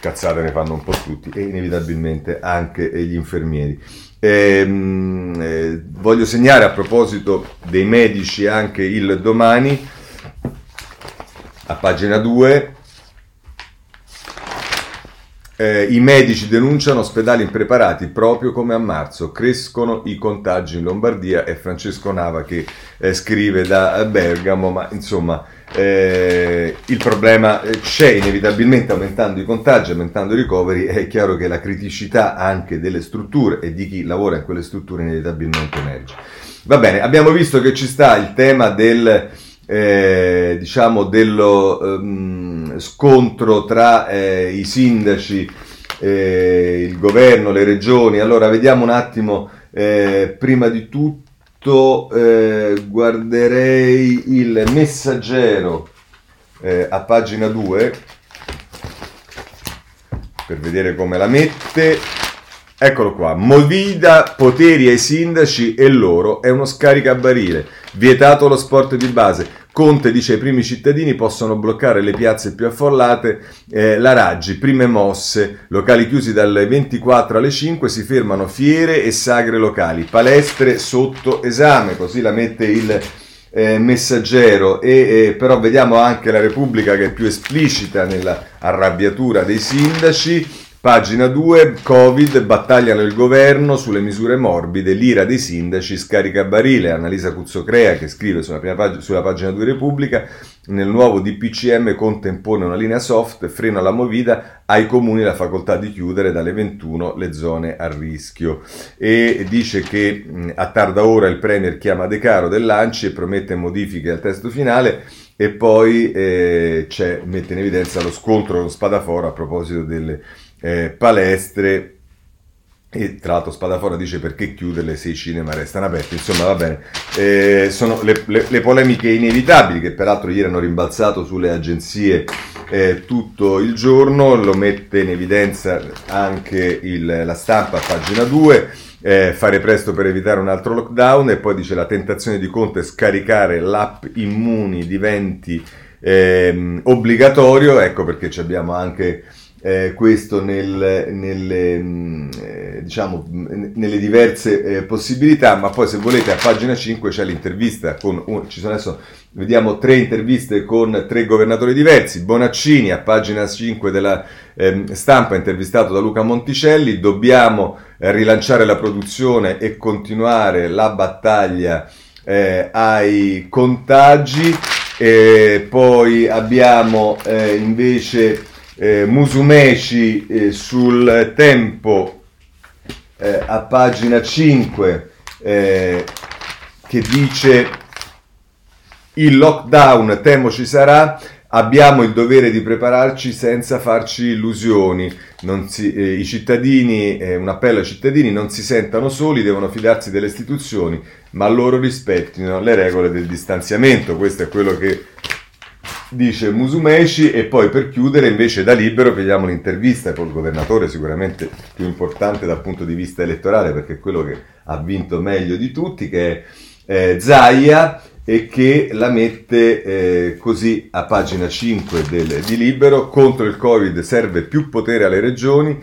cazzate ne fanno un po' tutti e inevitabilmente anche gli infermieri. Ehm, eh, voglio segnare a proposito dei medici anche il domani, a pagina 2, eh, I medici denunciano ospedali impreparati proprio come a marzo, crescono i contagi in Lombardia è Francesco Nava che eh, scrive da Bergamo, ma insomma eh, il problema eh, c'è inevitabilmente aumentando i contagi, aumentando i ricoveri, è chiaro che la criticità anche delle strutture e di chi lavora in quelle strutture inevitabilmente emerge. Va bene, abbiamo visto che ci sta il tema del eh, diciamo dello um, scontro tra eh, i sindaci, eh, il governo, le regioni. Allora vediamo un attimo, eh, prima di tutto eh, guarderei il messaggero eh, a pagina 2 per vedere come la mette. Eccolo qua, Movida, poteri ai sindaci e loro, è uno scaricabarile, vietato lo sport di base. Conte dice ai primi cittadini possono bloccare le piazze più affollate, eh, la Raggi, prime mosse, locali chiusi dalle 24 alle 5, si fermano fiere e sagre locali, palestre sotto esame, così la mette il eh, messaggero. E eh, però vediamo anche la Repubblica che è più esplicita nella arrabbiatura dei sindaci Pagina 2, Covid, battagliano il governo sulle misure morbide, l'ira dei sindaci scarica barile. Annalisa Cuzzocrea che scrive sulla, pag- sulla pagina 2 Repubblica, nel nuovo DPCM Conte impone una linea soft, frena la movida, ai comuni la facoltà di chiudere dalle 21 le zone a rischio. E dice che a tarda ora il Premier chiama De Caro dell'Anci e promette modifiche al testo finale e poi eh, mette in evidenza lo scontro con Spadafora a proposito delle eh, palestre. E tra l'altro Spadafora dice perché chiuderle se i cinema restano aperti, insomma va bene, eh, sono le, le, le, polemiche inevitabili che peraltro ieri hanno rimbalzato sulle agenzie eh, tutto il giorno, lo mette in evidenza anche il, la stampa a pagina 2, eh, fare presto per evitare un altro lockdown. E poi dice la tentazione di Conte scaricare l'app Immuni diventi ehm, obbligatorio, ecco perché abbiamo anche eh, questo nel, nelle, mm, eh, diciamo, nelle diverse eh, possibilità, ma poi se volete a pagina 5 c'è l'intervista con, un, ci sono adesso, vediamo tre interviste con tre governatori diversi, Bonaccini a pagina 5 della ehm, stampa intervistato da Luca Monticelli, dobbiamo eh, rilanciare la produzione e continuare la battaglia eh, ai contagi, poi abbiamo eh, invece eh, Musumeci eh, sul tempo eh, a pagina 5 eh, che dice il lockdown temo ci sarà, abbiamo il dovere di prepararci senza farci illusioni. Si, eh, I cittadini, eh, un appello ai cittadini, non si sentano soli, devono fidarsi delle istituzioni, ma loro rispettino le regole del distanziamento. Questo è quello che dice Musumeci e poi per chiudere invece da libero vediamo l'intervista con il governatore sicuramente più importante dal punto di vista elettorale perché è quello che ha vinto meglio di tutti che è eh, Zaia e che la mette eh, così a pagina 5 del, di Libero, contro il Covid serve più potere alle regioni,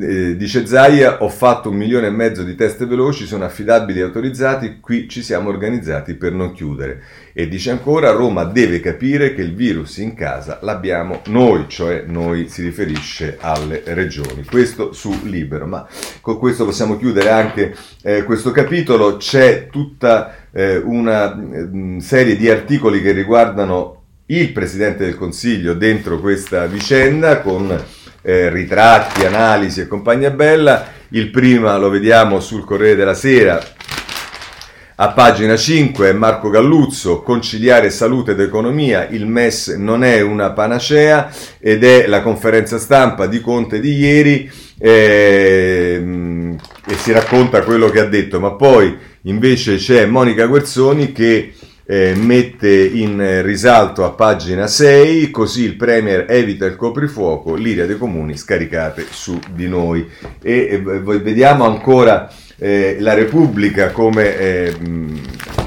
eh, dice Zaia, ho fatto un milione e mezzo di test veloci, sono affidabili e autorizzati, qui ci siamo organizzati per non chiudere. E dice ancora, Roma deve capire che il virus in casa l'abbiamo noi, cioè noi si riferisce alle regioni. Questo su Libero, ma con questo possiamo chiudere anche eh, questo capitolo, c'è tutta eh, una mh, serie di articoli che riguardano il Presidente del Consiglio dentro questa vicenda con eh, ritratti, analisi e compagnia bella. Il prima lo vediamo sul Corriere della Sera, a pagina 5 Marco Galluzzo, conciliare salute ed economia, il MES non è una panacea ed è la conferenza stampa di Conte di ieri eh, e si racconta quello che ha detto, ma poi Invece c'è Monica Guerzoni che eh, mette in risalto a pagina 6, così il Premier evita il coprifuoco, l'ira dei comuni scaricate su di noi. E eh, vediamo ancora eh, la Repubblica come eh,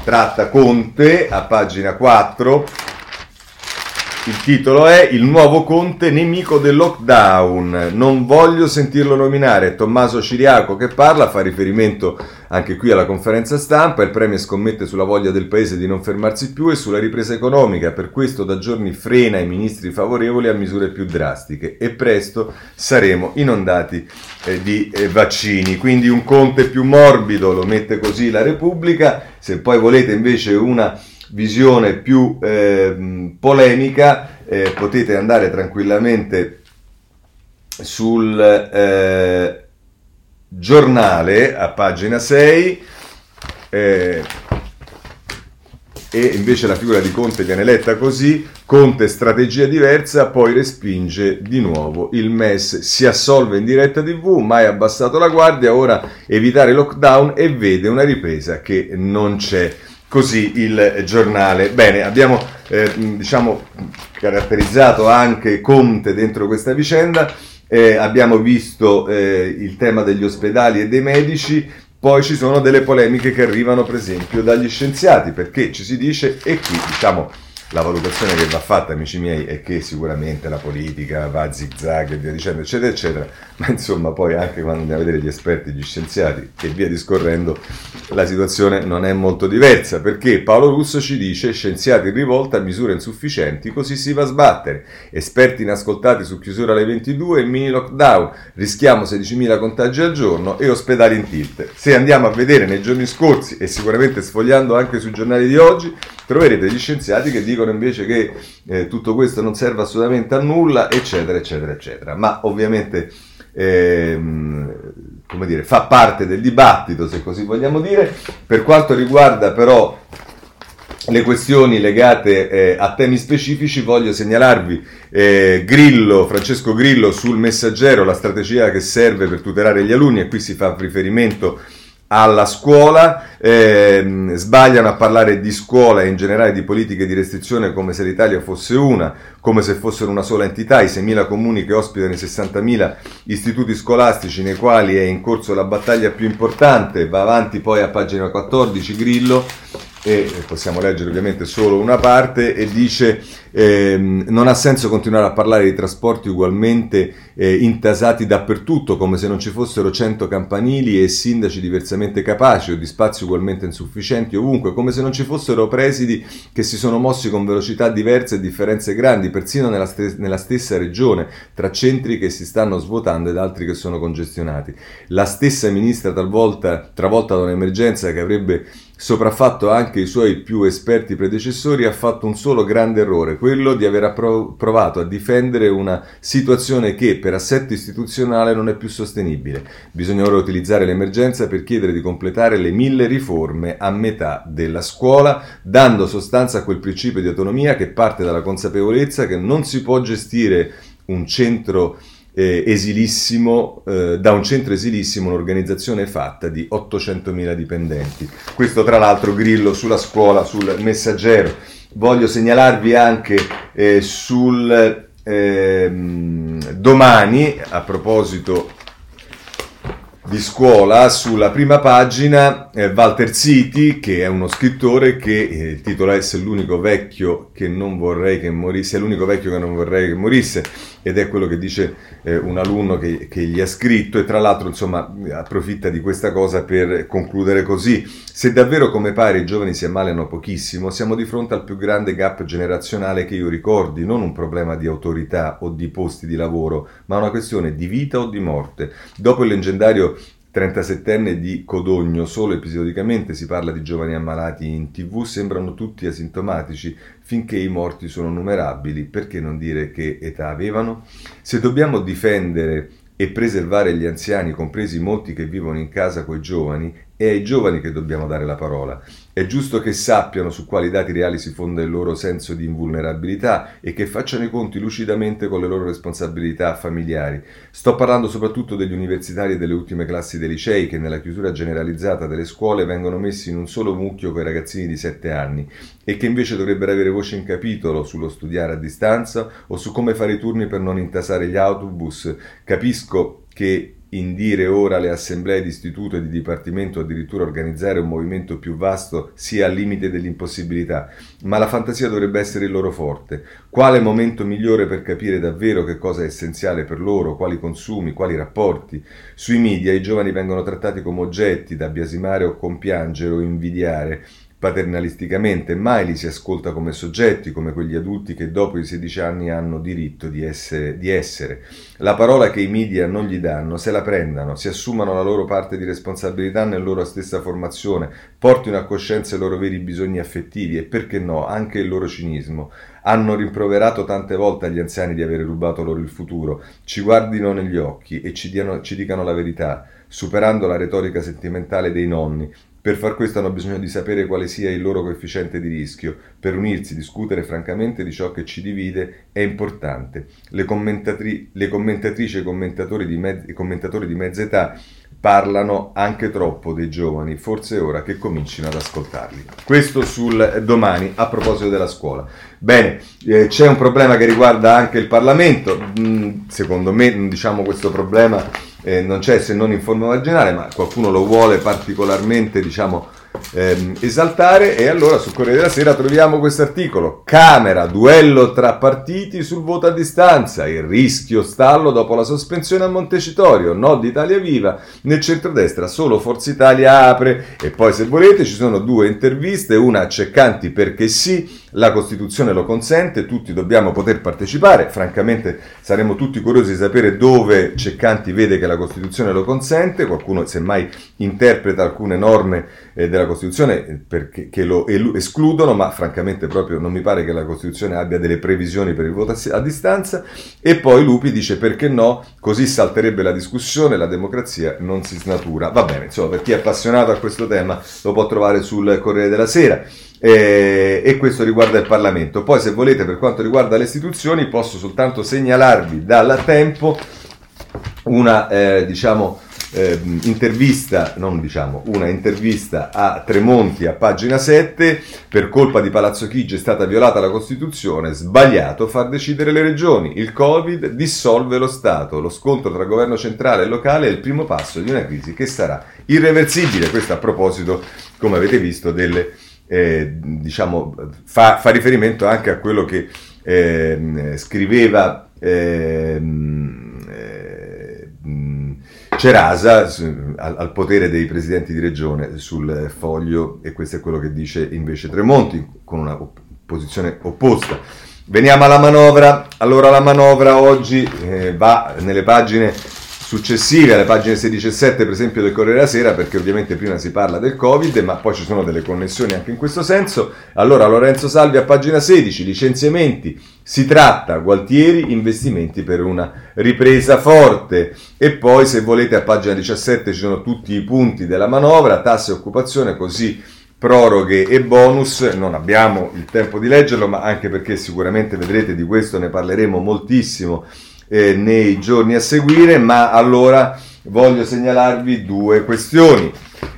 tratta Conte a pagina 4 il titolo è Il nuovo Conte nemico del lockdown. Non voglio sentirlo nominare. Tommaso Ciriaco che parla, fa riferimento anche qui alla conferenza stampa. Il Premier scommette sulla voglia del Paese di non fermarsi più e sulla ripresa economica. Per questo da giorni frena i ministri favorevoli a misure più drastiche e presto saremo inondati eh, di eh, vaccini. Quindi un Conte più morbido, lo mette così la Repubblica. Se poi volete invece una visione più eh, polemica, eh, potete andare tranquillamente sul eh, giornale a pagina 6 eh, e invece la figura di Conte viene letta così, Conte strategia diversa, poi respinge di nuovo il MES, si assolve in diretta tv, mai abbassato la guardia, ora evitare lockdown e vede una ripresa che non c'è così il giornale. Bene, abbiamo eh, diciamo, caratterizzato anche Conte dentro questa vicenda, eh, abbiamo visto eh, il tema degli ospedali e dei medici, poi ci sono delle polemiche che arrivano per esempio dagli scienziati, perché ci si dice, e qui diciamo la valutazione che va fatta, amici miei, è che sicuramente la politica va a zigzag e via dicendo, eccetera, eccetera, ma insomma poi anche quando andiamo a vedere gli esperti, gli scienziati e via discorrendo, la situazione non è molto diversa, perché Paolo Russo ci dice scienziati in rivolta, misure insufficienti, così si va a sbattere, esperti inascoltati su chiusura alle 22 e mini lockdown, rischiamo 16.000 contagi al giorno e ospedali in tilt. Se andiamo a vedere nei giorni scorsi e sicuramente sfogliando anche sui giornali di oggi, troverete gli scienziati che dicono invece che eh, tutto questo non serve assolutamente a nulla, eccetera, eccetera, eccetera. Ma ovviamente ehm, come dire, fa parte del dibattito, se così vogliamo dire. Per quanto riguarda però le questioni legate eh, a temi specifici, voglio segnalarvi eh, Grillo, Francesco Grillo sul messaggero, la strategia che serve per tutelare gli alunni, e qui si fa riferimento alla scuola, eh, sbagliano a parlare di scuola e in generale di politiche di restrizione come se l'Italia fosse una, come se fossero una sola entità, i 6.000 comuni che ospitano i 60.000 istituti scolastici nei quali è in corso la battaglia più importante, va avanti poi a pagina 14 Grillo e possiamo leggere ovviamente solo una parte e dice ehm, non ha senso continuare a parlare di trasporti ugualmente eh, intasati dappertutto come se non ci fossero 100 campanili e sindaci diversamente capaci o di spazi ugualmente insufficienti ovunque come se non ci fossero presidi che si sono mossi con velocità diverse e differenze grandi persino nella, st- nella stessa regione tra centri che si stanno svuotando ed altri che sono congestionati. La stessa ministra talvolta travolta da un'emergenza che avrebbe sopraffatto anche i suoi più esperti predecessori, ha fatto un solo grande errore, quello di aver provato a difendere una situazione che per assetto istituzionale non è più sostenibile. Bisogna ora utilizzare l'emergenza per chiedere di completare le mille riforme a metà della scuola, dando sostanza a quel principio di autonomia che parte dalla consapevolezza che non si può gestire un centro eh, esilissimo, eh, da un centro esilissimo, un'organizzazione fatta di 800.000 dipendenti. Questo tra l'altro Grillo sulla scuola, sul messaggero. Voglio segnalarvi anche eh, sul ehm, domani, a proposito di scuola sulla prima pagina eh, Walter Ziti che è uno scrittore che eh, il titolo è Se l'unico vecchio che non vorrei che morisse è l'unico vecchio che non vorrei che morisse ed è quello che dice eh, un alunno che, che, gli ha scritto e tra l'altro insomma approfitta di questa cosa per concludere così. Se davvero come pare i giovani si ammalano pochissimo siamo di fronte al più grande gap generazionale che io ricordi non un problema di autorità o di posti di lavoro ma una questione di vita o di morte dopo il leggendario 37enne di Codogno, solo episodicamente si parla di giovani ammalati in tv, sembrano tutti asintomatici, finché i morti sono numerabili, perché non dire che età avevano? Se dobbiamo difendere e preservare gli anziani, compresi molti che vivono in casa coi giovani, è ai giovani che dobbiamo dare la parola. È giusto che sappiano su quali dati reali si fonda il loro senso di invulnerabilità e che facciano i conti lucidamente con le loro responsabilità familiari. Sto parlando soprattutto degli universitari e delle ultime classi dei licei che nella chiusura generalizzata delle scuole vengono messi in un solo mucchio con i ragazzini di 7 anni e che invece dovrebbero avere voce in capitolo sullo studiare a distanza o su come fare i turni per non intasare gli autobus. Capisco che indire ora le assemblee di istituto e di dipartimento addirittura organizzare un movimento più vasto sia al limite dell'impossibilità, ma la fantasia dovrebbe essere il loro forte. Quale momento migliore per capire davvero che cosa è essenziale per loro, quali consumi, quali rapporti? Sui media i giovani vengono trattati come oggetti da biasimare o compiangere o invidiare paternalisticamente, mai li si ascolta come soggetti, come quegli adulti che dopo i 16 anni hanno diritto di essere, di essere. La parola che i media non gli danno, se la prendano, si assumano la loro parte di responsabilità nella loro stessa formazione, portino a coscienza i loro veri bisogni affettivi e perché no, anche il loro cinismo. Hanno rimproverato tante volte agli anziani di avere rubato loro il futuro, ci guardino negli occhi e ci, diano, ci dicano la verità superando la retorica sentimentale dei nonni, per far questo hanno bisogno di sapere quale sia il loro coefficiente di rischio. Per unirsi, discutere francamente di ciò che ci divide è importante. Le, commentatri- le commentatrici e commentatori di, mezz- commentatori di mezza età parlano anche troppo dei giovani, forse è ora che comincino ad ascoltarli. Questo sul domani a proposito della scuola. Bene, eh, c'è un problema che riguarda anche il Parlamento, mm, secondo me diciamo questo problema eh, non c'è se non in forma marginale, ma qualcuno lo vuole particolarmente, diciamo, ehm, esaltare. E allora sul Corriere della Sera troviamo questo articolo Camera, duello tra partiti sul voto a distanza. Il rischio stallo dopo la sospensione a Montecitorio. No di Italia Viva. Nel centrodestra solo Forza Italia apre. E poi se volete ci sono due interviste una a Ceccanti perché sì la Costituzione lo consente, tutti dobbiamo poter partecipare, francamente saremo tutti curiosi di sapere dove Ceccanti vede che la Costituzione lo consente, qualcuno semmai interpreta alcune norme eh, della Costituzione perché, che lo escludono, ma francamente proprio non mi pare che la Costituzione abbia delle previsioni per il voto a, a distanza, e poi Lupi dice perché no, così salterebbe la discussione, la democrazia non si snatura. Va bene, insomma, per chi è appassionato a questo tema lo può trovare sul Corriere della Sera. Eh, e questo riguarda il Parlamento. Poi, se volete, per quanto riguarda le istituzioni, posso soltanto segnalarvi dal tempo una, eh, diciamo, eh, intervista, non diciamo, una intervista a Tremonti a pagina 7, per colpa di Palazzo Chigi è stata violata la Costituzione, sbagliato far decidere le regioni, il Covid dissolve lo Stato, lo scontro tra governo centrale e locale è il primo passo di una crisi che sarà irreversibile, questo a proposito, come avete visto, delle eh, diciamo, fa, fa, riferimento anche a quello che eh, scriveva ehm, eh, Cerasa al, al, potere dei presidenti di regione sul foglio e questo è quello che dice invece Tremonti con una posizione opposta. Veniamo alla manovra. Allora la manovra oggi eh, va nelle pagine successive alle pagine 16 e 7 per esempio del Corriere della Sera perché ovviamente prima si parla del Covid ma poi ci sono delle connessioni anche in questo senso. Allora Lorenzo Salvi a pagina 16 licenziamenti. Si tratta Gualtieri investimenti per una ripresa forte. E poi se volete a pagina 17 ci sono tutti i punti della manovra tasse e occupazione così proroghe e bonus, non abbiamo il tempo di leggerlo, ma anche perché sicuramente vedrete di questo ne parleremo moltissimo eh, nei giorni a seguire, ma allora voglio segnalarvi due questioni.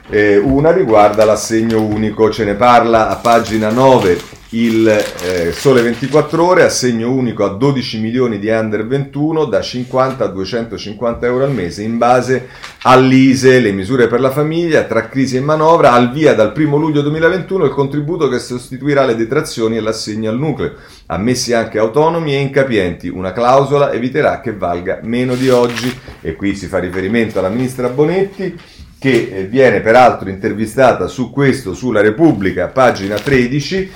Eh, una riguarda l'assegno unico, ce ne parla a pagina 9 il eh, Sole 24 Ore, assegno unico a 12 milioni di under 21 da 50 a 250 euro al mese in base all'ISE, le misure per la famiglia, tra crisi e manovra, al via dal 1 luglio 2021 il contributo che sostituirà le detrazioni e l'assegno al nucleo, ammessi anche autonomi e incapienti. Una clausola eviterà che valga meno di oggi. E qui si fa riferimento alla ministra Bonetti che eh, viene peraltro intervistata su questo sulla Repubblica, pagina 13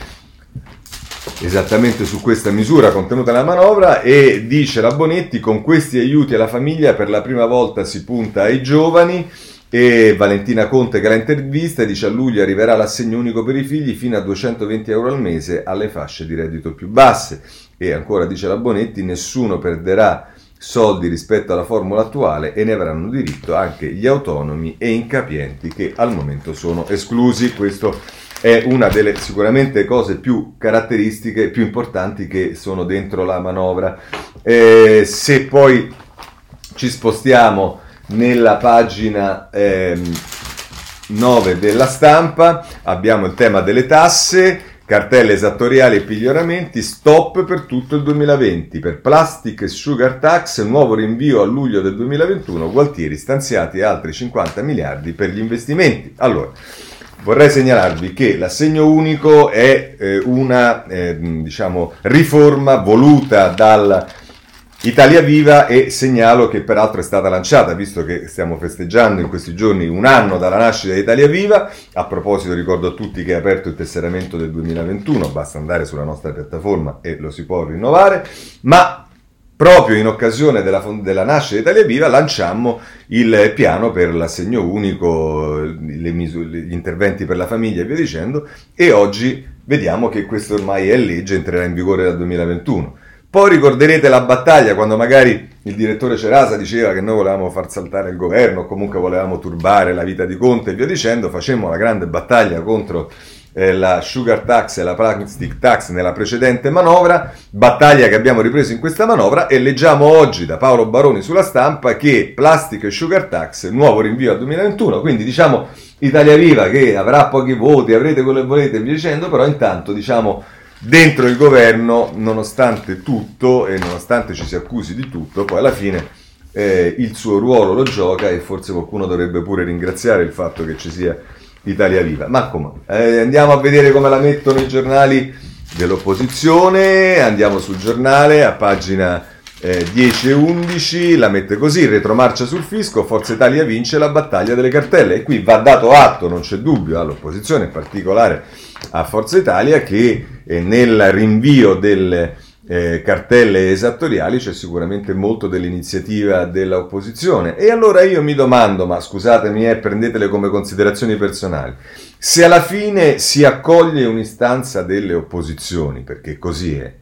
esattamente su questa misura contenuta nella manovra e dice la Bonetti con questi aiuti alla famiglia per la prima volta si punta ai giovani e Valentina Conte che la intervista dice a luglio arriverà l'assegno unico per i figli fino a 220 euro al mese alle fasce di reddito più basse e ancora dice la Bonetti nessuno perderà soldi rispetto alla formula attuale e ne avranno diritto anche gli autonomi e incapienti che al momento sono esclusi questo è una delle sicuramente cose più caratteristiche, più importanti che sono dentro la manovra. Eh, se poi ci spostiamo nella pagina ehm, 9 della stampa, abbiamo il tema delle tasse, cartelle esattoriali e piglioramenti, stop per tutto il 2020. Per plastic sugar tax, nuovo rinvio a luglio del 2021, Gualtieri stanziati altri 50 miliardi per gli investimenti. Allora, Vorrei segnalarvi che l'assegno unico è eh, una eh, diciamo, riforma voluta dal Italia Viva e segnalo che peraltro è stata lanciata, visto che stiamo festeggiando in questi giorni un anno dalla nascita di Italia Viva. A proposito ricordo a tutti che è aperto il tesseramento del 2021, basta andare sulla nostra piattaforma e lo si può rinnovare, ma proprio in occasione della, della, nascita di Italia Viva lanciammo il piano per l'assegno unico, misure, gli interventi per la famiglia e via dicendo e oggi vediamo che questo ormai è legge, entrerà in vigore dal 2021. Poi ricorderete la battaglia quando magari il direttore Cerasa diceva che noi volevamo far saltare il governo comunque volevamo turbare la vita di Conte e via dicendo, facemmo la grande battaglia contro eh, la sugar tax e la plastic tax nella precedente manovra, battaglia che abbiamo ripreso in questa manovra e leggiamo oggi da Paolo Baroni sulla stampa che plastic e sugar tax, nuovo rinvio al 2021, quindi diciamo Italia Viva che avrà pochi voti, avrete quello che volete e via dicendo, però intanto diciamo dentro il governo, nonostante tutto e nonostante ci si accusi di tutto, poi alla fine eh, il suo ruolo lo gioca e forse qualcuno dovrebbe pure ringraziare il fatto che ci sia Italia Viva. Ma come? Eh, andiamo a vedere come la mettono i giornali dell'opposizione, andiamo sul giornale a pagina eh, 10 e 11, la mette così, retromarcia sul fisco, Forza Italia vince la battaglia delle cartelle e qui va dato atto, non c'è dubbio, all'opposizione, in particolare a Forza Italia, che eh, nel rinvio delle eh, cartelle esattoriali c'è sicuramente molto dell'iniziativa dell'opposizione. E allora io mi domando, ma scusatemi, eh, prendetele come considerazioni personali, se alla fine si accoglie un'istanza delle opposizioni, perché così è,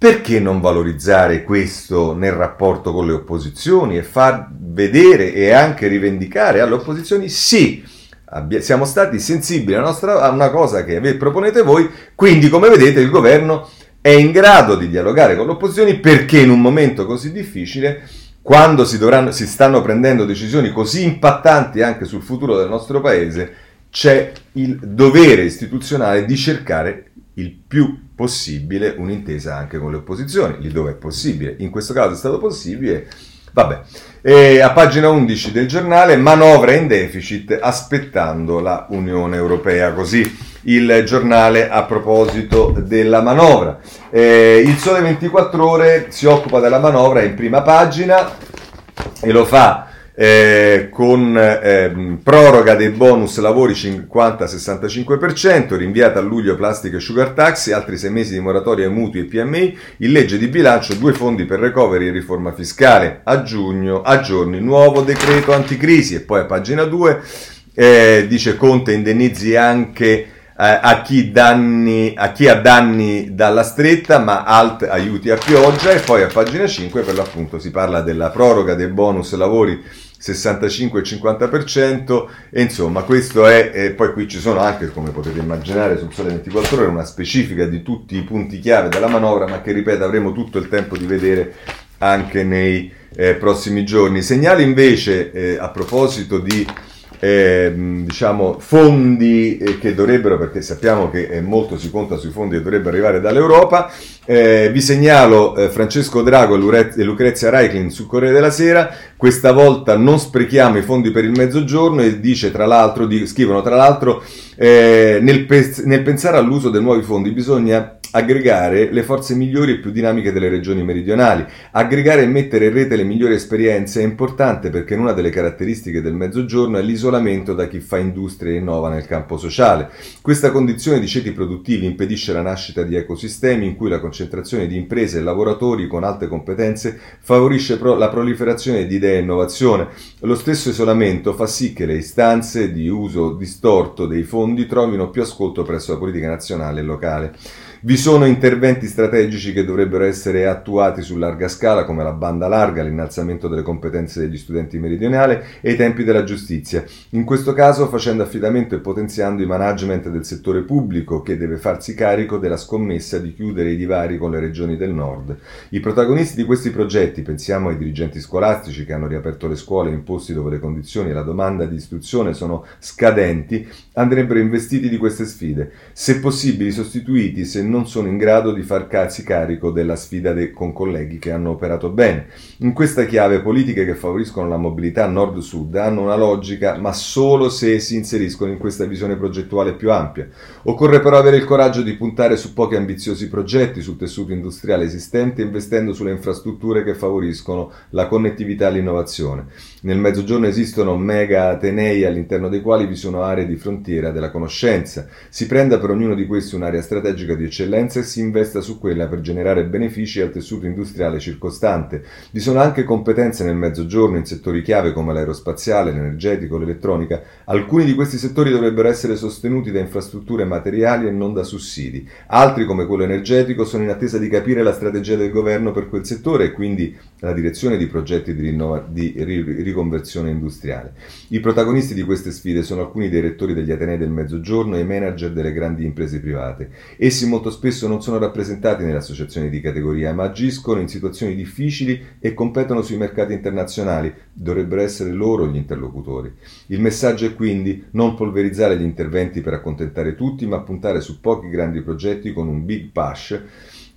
perché non valorizzare questo nel rapporto con le opposizioni e far vedere e anche rivendicare alle opposizioni? Sì, siamo stati sensibili a, nostra, a una cosa che proponete voi, quindi come vedete il governo è in grado di dialogare con le opposizioni perché in un momento così difficile, quando si, dovranno, si stanno prendendo decisioni così impattanti anche sul futuro del nostro paese, c'è il dovere istituzionale di cercare il più possibile un'intesa anche con le opposizioni, lì dove è possibile. In questo caso è stato possibile. Vabbè. E a pagina 11 del giornale, manovra in deficit aspettando la Unione Europea. Così il giornale a proposito della manovra. Eh, il Sole 24 Ore si occupa della manovra in prima pagina e lo fa eh, con eh, proroga dei bonus lavori 50-65%, rinviata a luglio plastica e sugar tax, altri sei mesi di moratoria ai mutui e PMI, in legge di bilancio due fondi per recovery e riforma fiscale, a giugno, a giorni, nuovo decreto anticrisi e poi a pagina 2 eh, dice Conte indennizzi anche a chi, danni, a chi ha danni dalla stretta, ma alt aiuti a pioggia e poi a pagina 5 per l'appunto si parla della proroga dei bonus lavori 65 e 50% insomma questo è, e poi qui ci sono anche come potete immaginare sul sole 24 ore una specifica di tutti i punti chiave della manovra ma che ripeto avremo tutto il tempo di vedere anche nei eh, prossimi giorni. Segnali invece eh, a proposito di eh, diciamo, fondi eh, che dovrebbero, perché sappiamo che eh, molto si conta sui fondi che dovrebbero arrivare dall'Europa. Eh, vi segnalo eh, Francesco Drago e Lucrezia Reiklin sul Corriere della Sera. Questa volta non sprechiamo i fondi per il mezzogiorno e dice tra l'altro, di, scrivono tra l'altro, eh, nel, pe- nel pensare all'uso dei nuovi fondi bisogna aggregare le forze migliori e più dinamiche delle regioni meridionali. Aggregare e mettere in rete le migliori esperienze è importante perché una delle caratteristiche del mezzogiorno è l'isolamento da chi fa industria e innova nel campo sociale. Questa condizione di ceti produttivi impedisce la nascita di ecosistemi in cui la concentrazione di imprese e lavoratori con alte competenze favorisce pro- la proliferazione di idee e innovazione. Lo stesso isolamento fa sì che le istanze di uso distorto dei fondi trovino più ascolto presso la politica nazionale e locale. Vi sono interventi strategici che dovrebbero essere attuati su larga scala, come la banda larga, l'innalzamento delle competenze degli studenti meridionali e i tempi della giustizia. In questo caso facendo affidamento e potenziando i management del settore pubblico, che deve farsi carico della scommessa di chiudere i divari con le regioni del nord. I protagonisti di questi progetti, pensiamo ai dirigenti scolastici che hanno riaperto le scuole in posti dove le condizioni e la domanda di istruzione sono scadenti, andrebbero investiti di queste sfide, se possibili sostituiti, se non sono in grado di far farsi carico della sfida de- con colleghi che hanno operato bene. In questa chiave politiche che favoriscono la mobilità nord-sud hanno una logica, ma solo se si inseriscono in questa visione progettuale più ampia. Occorre però avere il coraggio di puntare su pochi ambiziosi progetti sul tessuto industriale esistente, investendo sulle infrastrutture che favoriscono la connettività e l'innovazione. Nel Mezzogiorno esistono mega atenei all'interno dei quali vi sono aree di frontiera della conoscenza. Si prenda per ognuno di questi un'area strategica di eccellenza e si investa su quella per generare benefici al tessuto industriale circostante. Vi sono anche competenze nel Mezzogiorno in settori chiave come l'aerospaziale, l'energetico, l'elettronica. Alcuni di questi settori dovrebbero essere sostenuti da infrastrutture materiali e non da sussidi. Altri, come quello energetico, sono in attesa di capire la strategia del governo per quel settore e quindi la direzione di progetti di, rinnova- di ri- riconversione industriale. I protagonisti di queste sfide sono alcuni dei rettori degli Atenei del Mezzogiorno e i manager delle grandi imprese private. Essi molto spesso non sono rappresentati nelle associazioni di categoria, ma agiscono in situazioni difficili e competono sui mercati internazionali. Dovrebbero essere loro gli interlocutori. Il messaggio è quindi non polverizzare gli interventi per accontentare tutti, ma puntare su pochi grandi progetti con un big push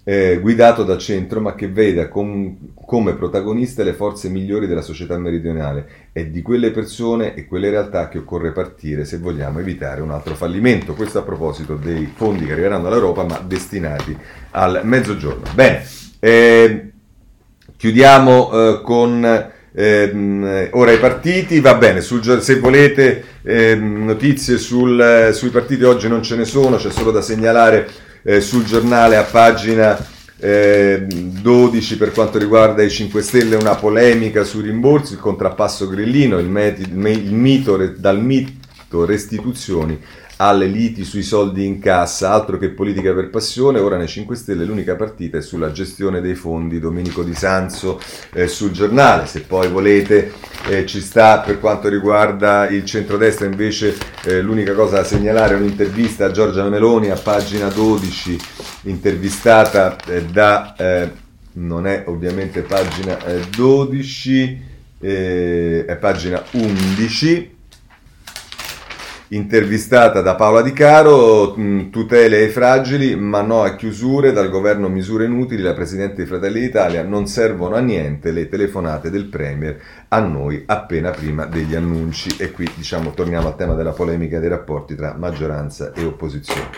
eh, guidato da centro, ma che veda com- come protagoniste le forze migliori della società meridionale. È di quelle persone e quelle realtà che occorre partire se vogliamo evitare un altro fallimento. Questo a proposito dei fondi che arriveranno dall'Europa, ma destinati al mezzogiorno. Bene, eh, chiudiamo eh, con. Eh, ora i partiti, va bene, sul, se volete eh, notizie sul, sui partiti oggi non ce ne sono, c'è solo da segnalare eh, sul giornale a pagina eh, 12 per quanto riguarda i 5 Stelle una polemica sui rimborsi, il contrappasso grillino, il, met- il, il mito dal mito restituzioni alle liti sui soldi in cassa, altro che politica per passione, ora nei 5 Stelle l'unica partita è sulla gestione dei fondi, Domenico Di Sanzo eh, sul giornale, se poi volete eh, ci sta per quanto riguarda il centrodestra. Invece eh, l'unica cosa da segnalare è un'intervista a Giorgia Meloni a pagina 12, intervistata eh, da, eh, non è ovviamente pagina 12, eh, è pagina 11, intervistata da Paola Di Caro, mm, tutele ai fragili, ma no a chiusure, dal governo misure inutili, la Presidente di Fratelli d'Italia, non servono a niente le telefonate del Premier a noi appena prima degli annunci. E qui diciamo torniamo al tema della polemica dei rapporti tra maggioranza e opposizione.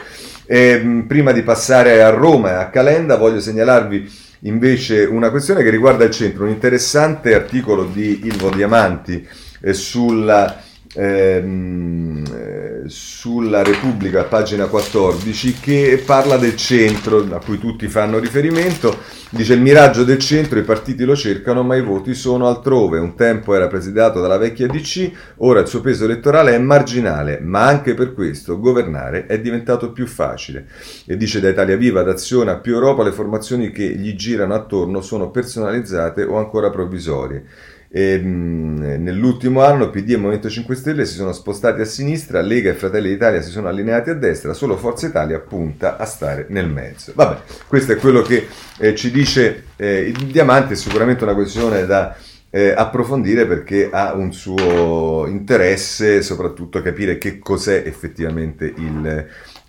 E, mm, prima di passare a Roma e a Calenda voglio segnalarvi invece una questione che riguarda il centro, un interessante articolo di Ilvo Diamanti eh, sulla ehm, sulla Repubblica, pagina 14, che parla del centro, a cui tutti fanno riferimento. Dice il miraggio del centro, i partiti lo cercano, ma i voti sono altrove. Un tempo era presidiato dalla vecchia DC, ora il suo peso elettorale è marginale, ma anche per questo governare è diventato più facile. E dice da Italia Viva ad Azione a più Europa le formazioni che gli girano attorno sono personalizzate o ancora provvisorie. E, mh, nell'ultimo anno PD e Movimento 5 Stelle si sono spostati a sinistra, Lega e Fratelli d'Italia si sono allineati a destra, solo Forza Italia punta a stare nel mezzo. Vabbè, questo è quello che eh, ci dice eh, il Diamante, è sicuramente una questione da eh, approfondire perché ha un suo interesse, soprattutto capire che cos'è effettivamente il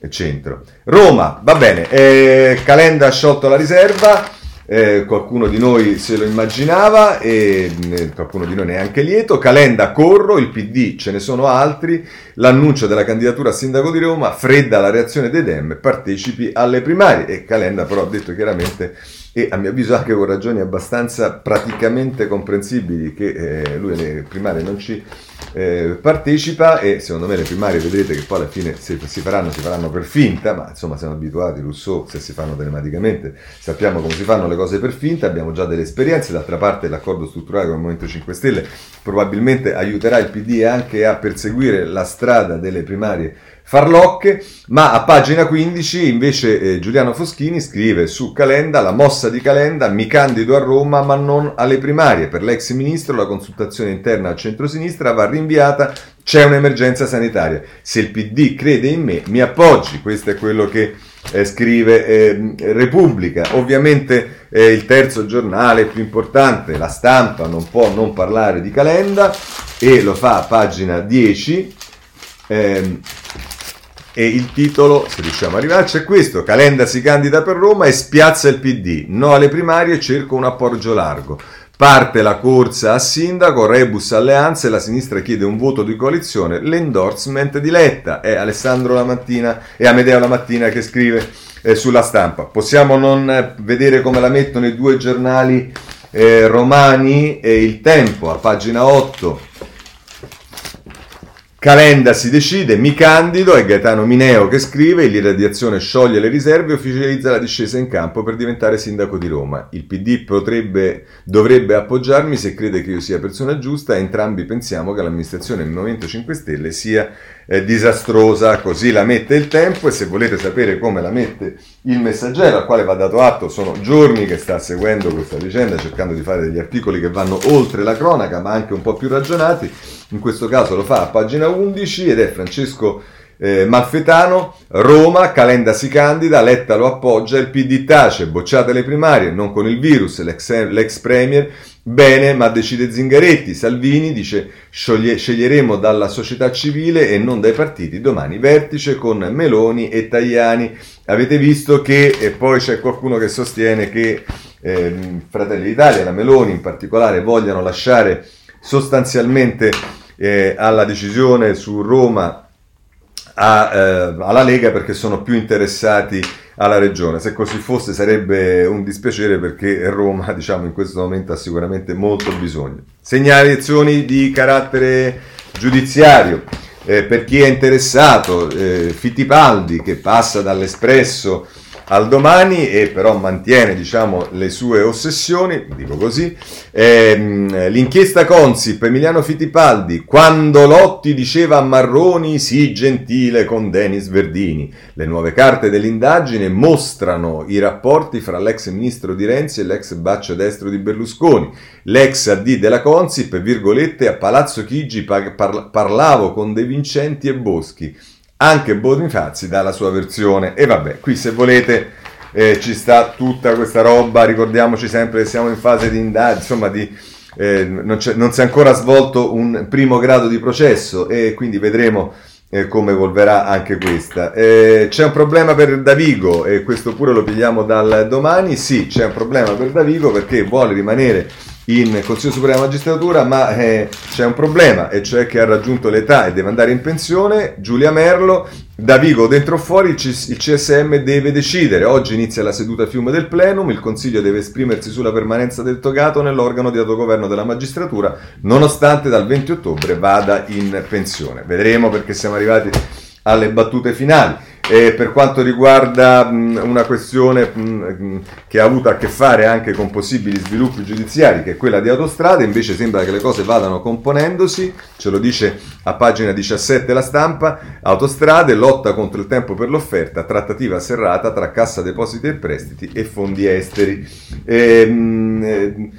centro. Roma, va bene, eh, Calenda ha sciolto la riserva eh, qualcuno di noi se lo immaginava e eh, qualcuno di noi neanche lieto. Calenda Corro, il PD ce ne sono altri, l'annuncio della candidatura a sindaco di Roma, fredda la reazione dei Dem, partecipi alle primarie e Calenda però ha detto chiaramente e a mio avviso anche con ragioni abbastanza praticamente comprensibili che eh, lui alle primarie non ci eh, partecipa e secondo me le primarie vedrete che poi alla fine se si faranno si faranno per finta, ma insomma siamo abituati, Rousseau se si fanno telematicamente sappiamo come si fanno le cose per finta, abbiamo già delle esperienze, d'altra parte l'accordo strutturale con il Movimento 5 Stelle probabilmente aiuterà il PD anche a perseguire la strada delle primarie farlocche, ma a pagina 15 invece eh, Giuliano Foschini scrive su Calenda, la mossa di Calenda, mi candido a Roma ma non alle primarie. Per l'ex ministro la consultazione interna al centro-sinistra va rinviata, c'è un'emergenza sanitaria. Se il PD crede in me, mi appoggi. Questo è quello che eh, scrive eh, Repubblica. Ovviamente eh, il terzo giornale più importante, la stampa, non può non parlare di Calenda e lo fa a pagina 10. Eh, e il titolo, se riusciamo ad arrivarci, è questo. Calenda si candida per Roma e spiazza il PD. No alle primarie, cerco un appoggio largo. Parte la corsa a sindaco, rebus alleanze, la sinistra chiede un voto di coalizione, l'endorsement di Letta. È Alessandro la mattina e Amedeo la mattina che scrive eh, sulla stampa. Possiamo non eh, vedere come la mettono i due giornali eh, romani e il tempo a pagina 8 Calenda si decide, mi candido, è Gaetano Mineo che scrive, l'irradiazione scioglie le riserve e ufficializza la discesa in campo per diventare sindaco di Roma. Il PD potrebbe, dovrebbe appoggiarmi se crede che io sia persona giusta, entrambi pensiamo che l'amministrazione del Movimento 5 Stelle sia eh, disastrosa, così la mette il tempo e se volete sapere come la mette il messaggero, al quale va dato atto, sono giorni che sta seguendo questa vicenda, cercando di fare degli articoli che vanno oltre la cronaca, ma anche un po' più ragionati. In questo caso lo fa a pagina 11 ed è Francesco eh, Malfetano, Roma, Calenda si candida, Letta lo appoggia, il PD tace, bocciate le primarie, non con il virus, l'ex, l'ex premier, bene, ma decide Zingaretti, Salvini dice scioglie, sceglieremo dalla società civile e non dai partiti, domani vertice con Meloni e Tajani. Avete visto che, e poi c'è qualcuno che sostiene che eh, Fratelli d'Italia, la Meloni in particolare, vogliano lasciare sostanzialmente eh, alla decisione su Roma a, eh, alla Lega perché sono più interessati alla regione. Se così fosse sarebbe un dispiacere perché Roma, diciamo, in questo momento ha sicuramente molto bisogno. Segnalazioni di carattere giudiziario. Eh, per chi è interessato, eh, Fittipaldi che passa dall'Espresso al domani e però mantiene diciamo, le sue ossessioni, dico così. Ehm, l'inchiesta Consip, Emiliano Fittipaldi, quando Lotti diceva a Marroni sì gentile con Denis Verdini. Le nuove carte dell'indagine mostrano i rapporti fra l'ex ministro di Renzi e l'ex baccio destro di Berlusconi. L'ex AD della Consip, virgolette, a Palazzo Chigi par- parlavo con De Vincenti e Boschi anche Bonifazzi dà la sua versione. E vabbè, qui se volete eh, ci sta tutta questa roba, ricordiamoci sempre che siamo in fase di indagine, insomma di, eh, non, non, si è ancora svolto un primo grado di processo e quindi vedremo eh, come evolverà anche questa. Eh, c'è un problema per Davigo e questo pure lo pigliamo dal domani, sì c'è un problema per Davigo perché vuole rimanere in Consiglio Supremo della Magistratura, ma eh, c'è un problema, e cioè che ha raggiunto l'età e deve andare in pensione, Giulia Merlo, da Vigo dentro o fuori il, C- il CSM deve decidere, oggi inizia la seduta fiume del plenum, il Consiglio deve esprimersi sulla permanenza del togato nell'organo di autogoverno della magistratura, nonostante dal 20 ottobre vada in pensione. Vedremo perché siamo arrivati alle battute finali. E per quanto riguarda mh, una questione mh, che ha avuto a che fare anche con possibili sviluppi giudiziari, che è quella di autostrade, invece sembra che le cose vadano componendosi, ce lo dice a pagina 17 la stampa, autostrade, lotta contro il tempo per l'offerta, trattativa serrata tra Cassa Depositi e Prestiti e fondi esteri. E, mh,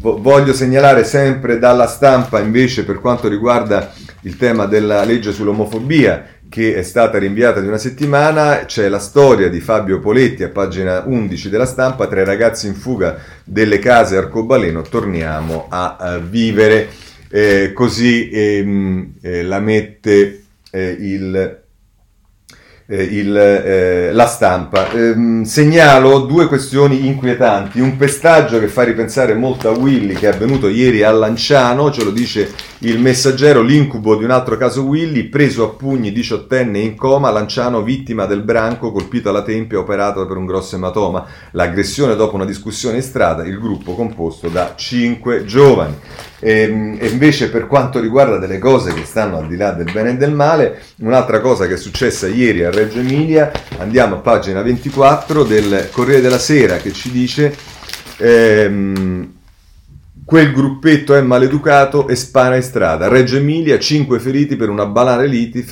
voglio segnalare sempre dalla stampa invece per quanto riguarda il tema della legge sull'omofobia, che è stata rinviata di una settimana, c'è la storia di Fabio Poletti a pagina 11 della stampa, tre ragazzi in fuga delle case arcobaleno, torniamo a, a vivere, eh, così ehm, eh, la mette eh, il eh, il, eh, la stampa. Eh, segnalo due questioni inquietanti. Un pestaggio che fa ripensare molto a Willy che è avvenuto ieri a Lanciano, ce lo dice il messaggero, l'incubo di un altro caso Willy, preso a pugni diciottenne in coma, Lanciano vittima del branco, colpito alla tempia, operato per un grosso ematoma. L'aggressione dopo una discussione in strada, il gruppo composto da cinque giovani. E, ehm, e, invece per quanto riguarda delle cose che stanno al di là del bene e del male, un'altra cosa che è successa ieri a Reggio Emilia, andiamo a pagina 24 del Corriere della Sera che ci dice ehm, quel gruppetto è maleducato e spara in strada. Reggio Emilia, 5 feriti per una banale lite,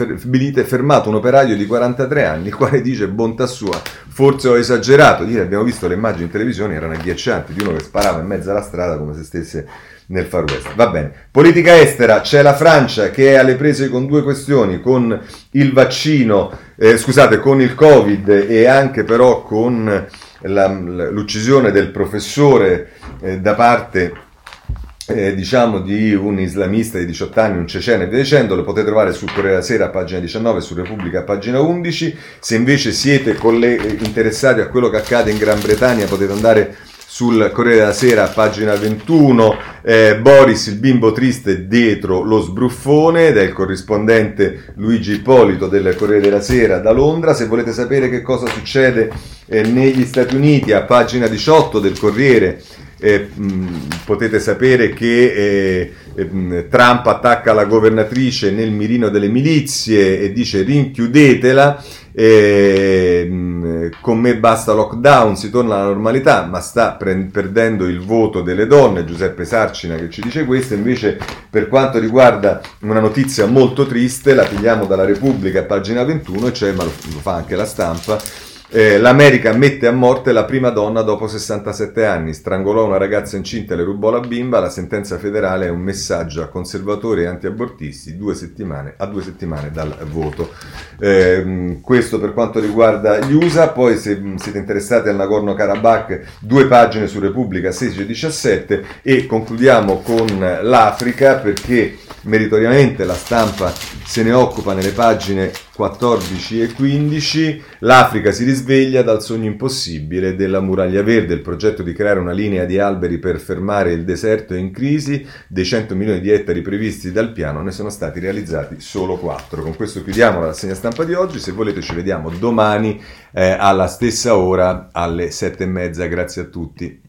fermato un operaio di 43 anni, il quale dice bontà sua, forse ho esagerato. Ieri abbiamo visto le immagini in televisione, erano agghiaccianti, di uno che sparava in mezzo alla strada come se stesse nel Far West. Va bene. Politica estera, c'è la Francia che è alle prese con due questioni, con il vaccino, eh, scusate, con il Covid e anche però con la, l'uccisione del professore eh, da parte eh, diciamo di un islamista di 18 anni, un cecene e via dicendo, lo potete trovare sul Corriere della Sera pagina 19, su Repubblica pagina 11. Se invece siete le, interessati a quello che accade in Gran Bretagna potete andare sul Corriere della Sera, pagina 21, eh, Boris il bimbo triste dietro lo sbruffone, ed è il corrispondente Luigi Ippolito del Corriere della Sera da Londra. Se volete sapere che cosa succede eh, negli Stati Uniti, a pagina 18 del Corriere, eh, mh, potete sapere che eh, eh, Trump attacca la governatrice nel mirino delle milizie e dice rinchiudetela e, con me basta lockdown, si torna alla normalità, ma sta pre- perdendo il voto delle donne, Giuseppe Sarcina che ci dice questo, invece per quanto riguarda una notizia molto triste, la pigliamo dalla Repubblica, pagina 21, cioè, ma lo, lo fa anche la stampa, eh, L'America mette a morte la prima donna dopo 67 anni, strangolò una ragazza incinta e le rubò la bimba. La sentenza federale è un messaggio a conservatori e antiabortisti due settimane, a due settimane dal voto. Eh, questo per quanto riguarda gli USA. Poi, se siete interessati al Nagorno-Karabakh, due pagine su Repubblica 16 e 17. E concludiamo con l'Africa perché meritoriamente la stampa se ne occupa nelle pagine 14 e 15. L'Africa si risveglia dal sogno impossibile della muraglia verde, il progetto di creare una linea di alberi per fermare il deserto in crisi, dei 100 milioni di ettari previsti dal piano ne sono stati realizzati solo 4. Con questo chiudiamo la rassegna stampa di oggi, se volete ci vediamo domani eh, alla stessa ora alle 7 e mezza, grazie a tutti.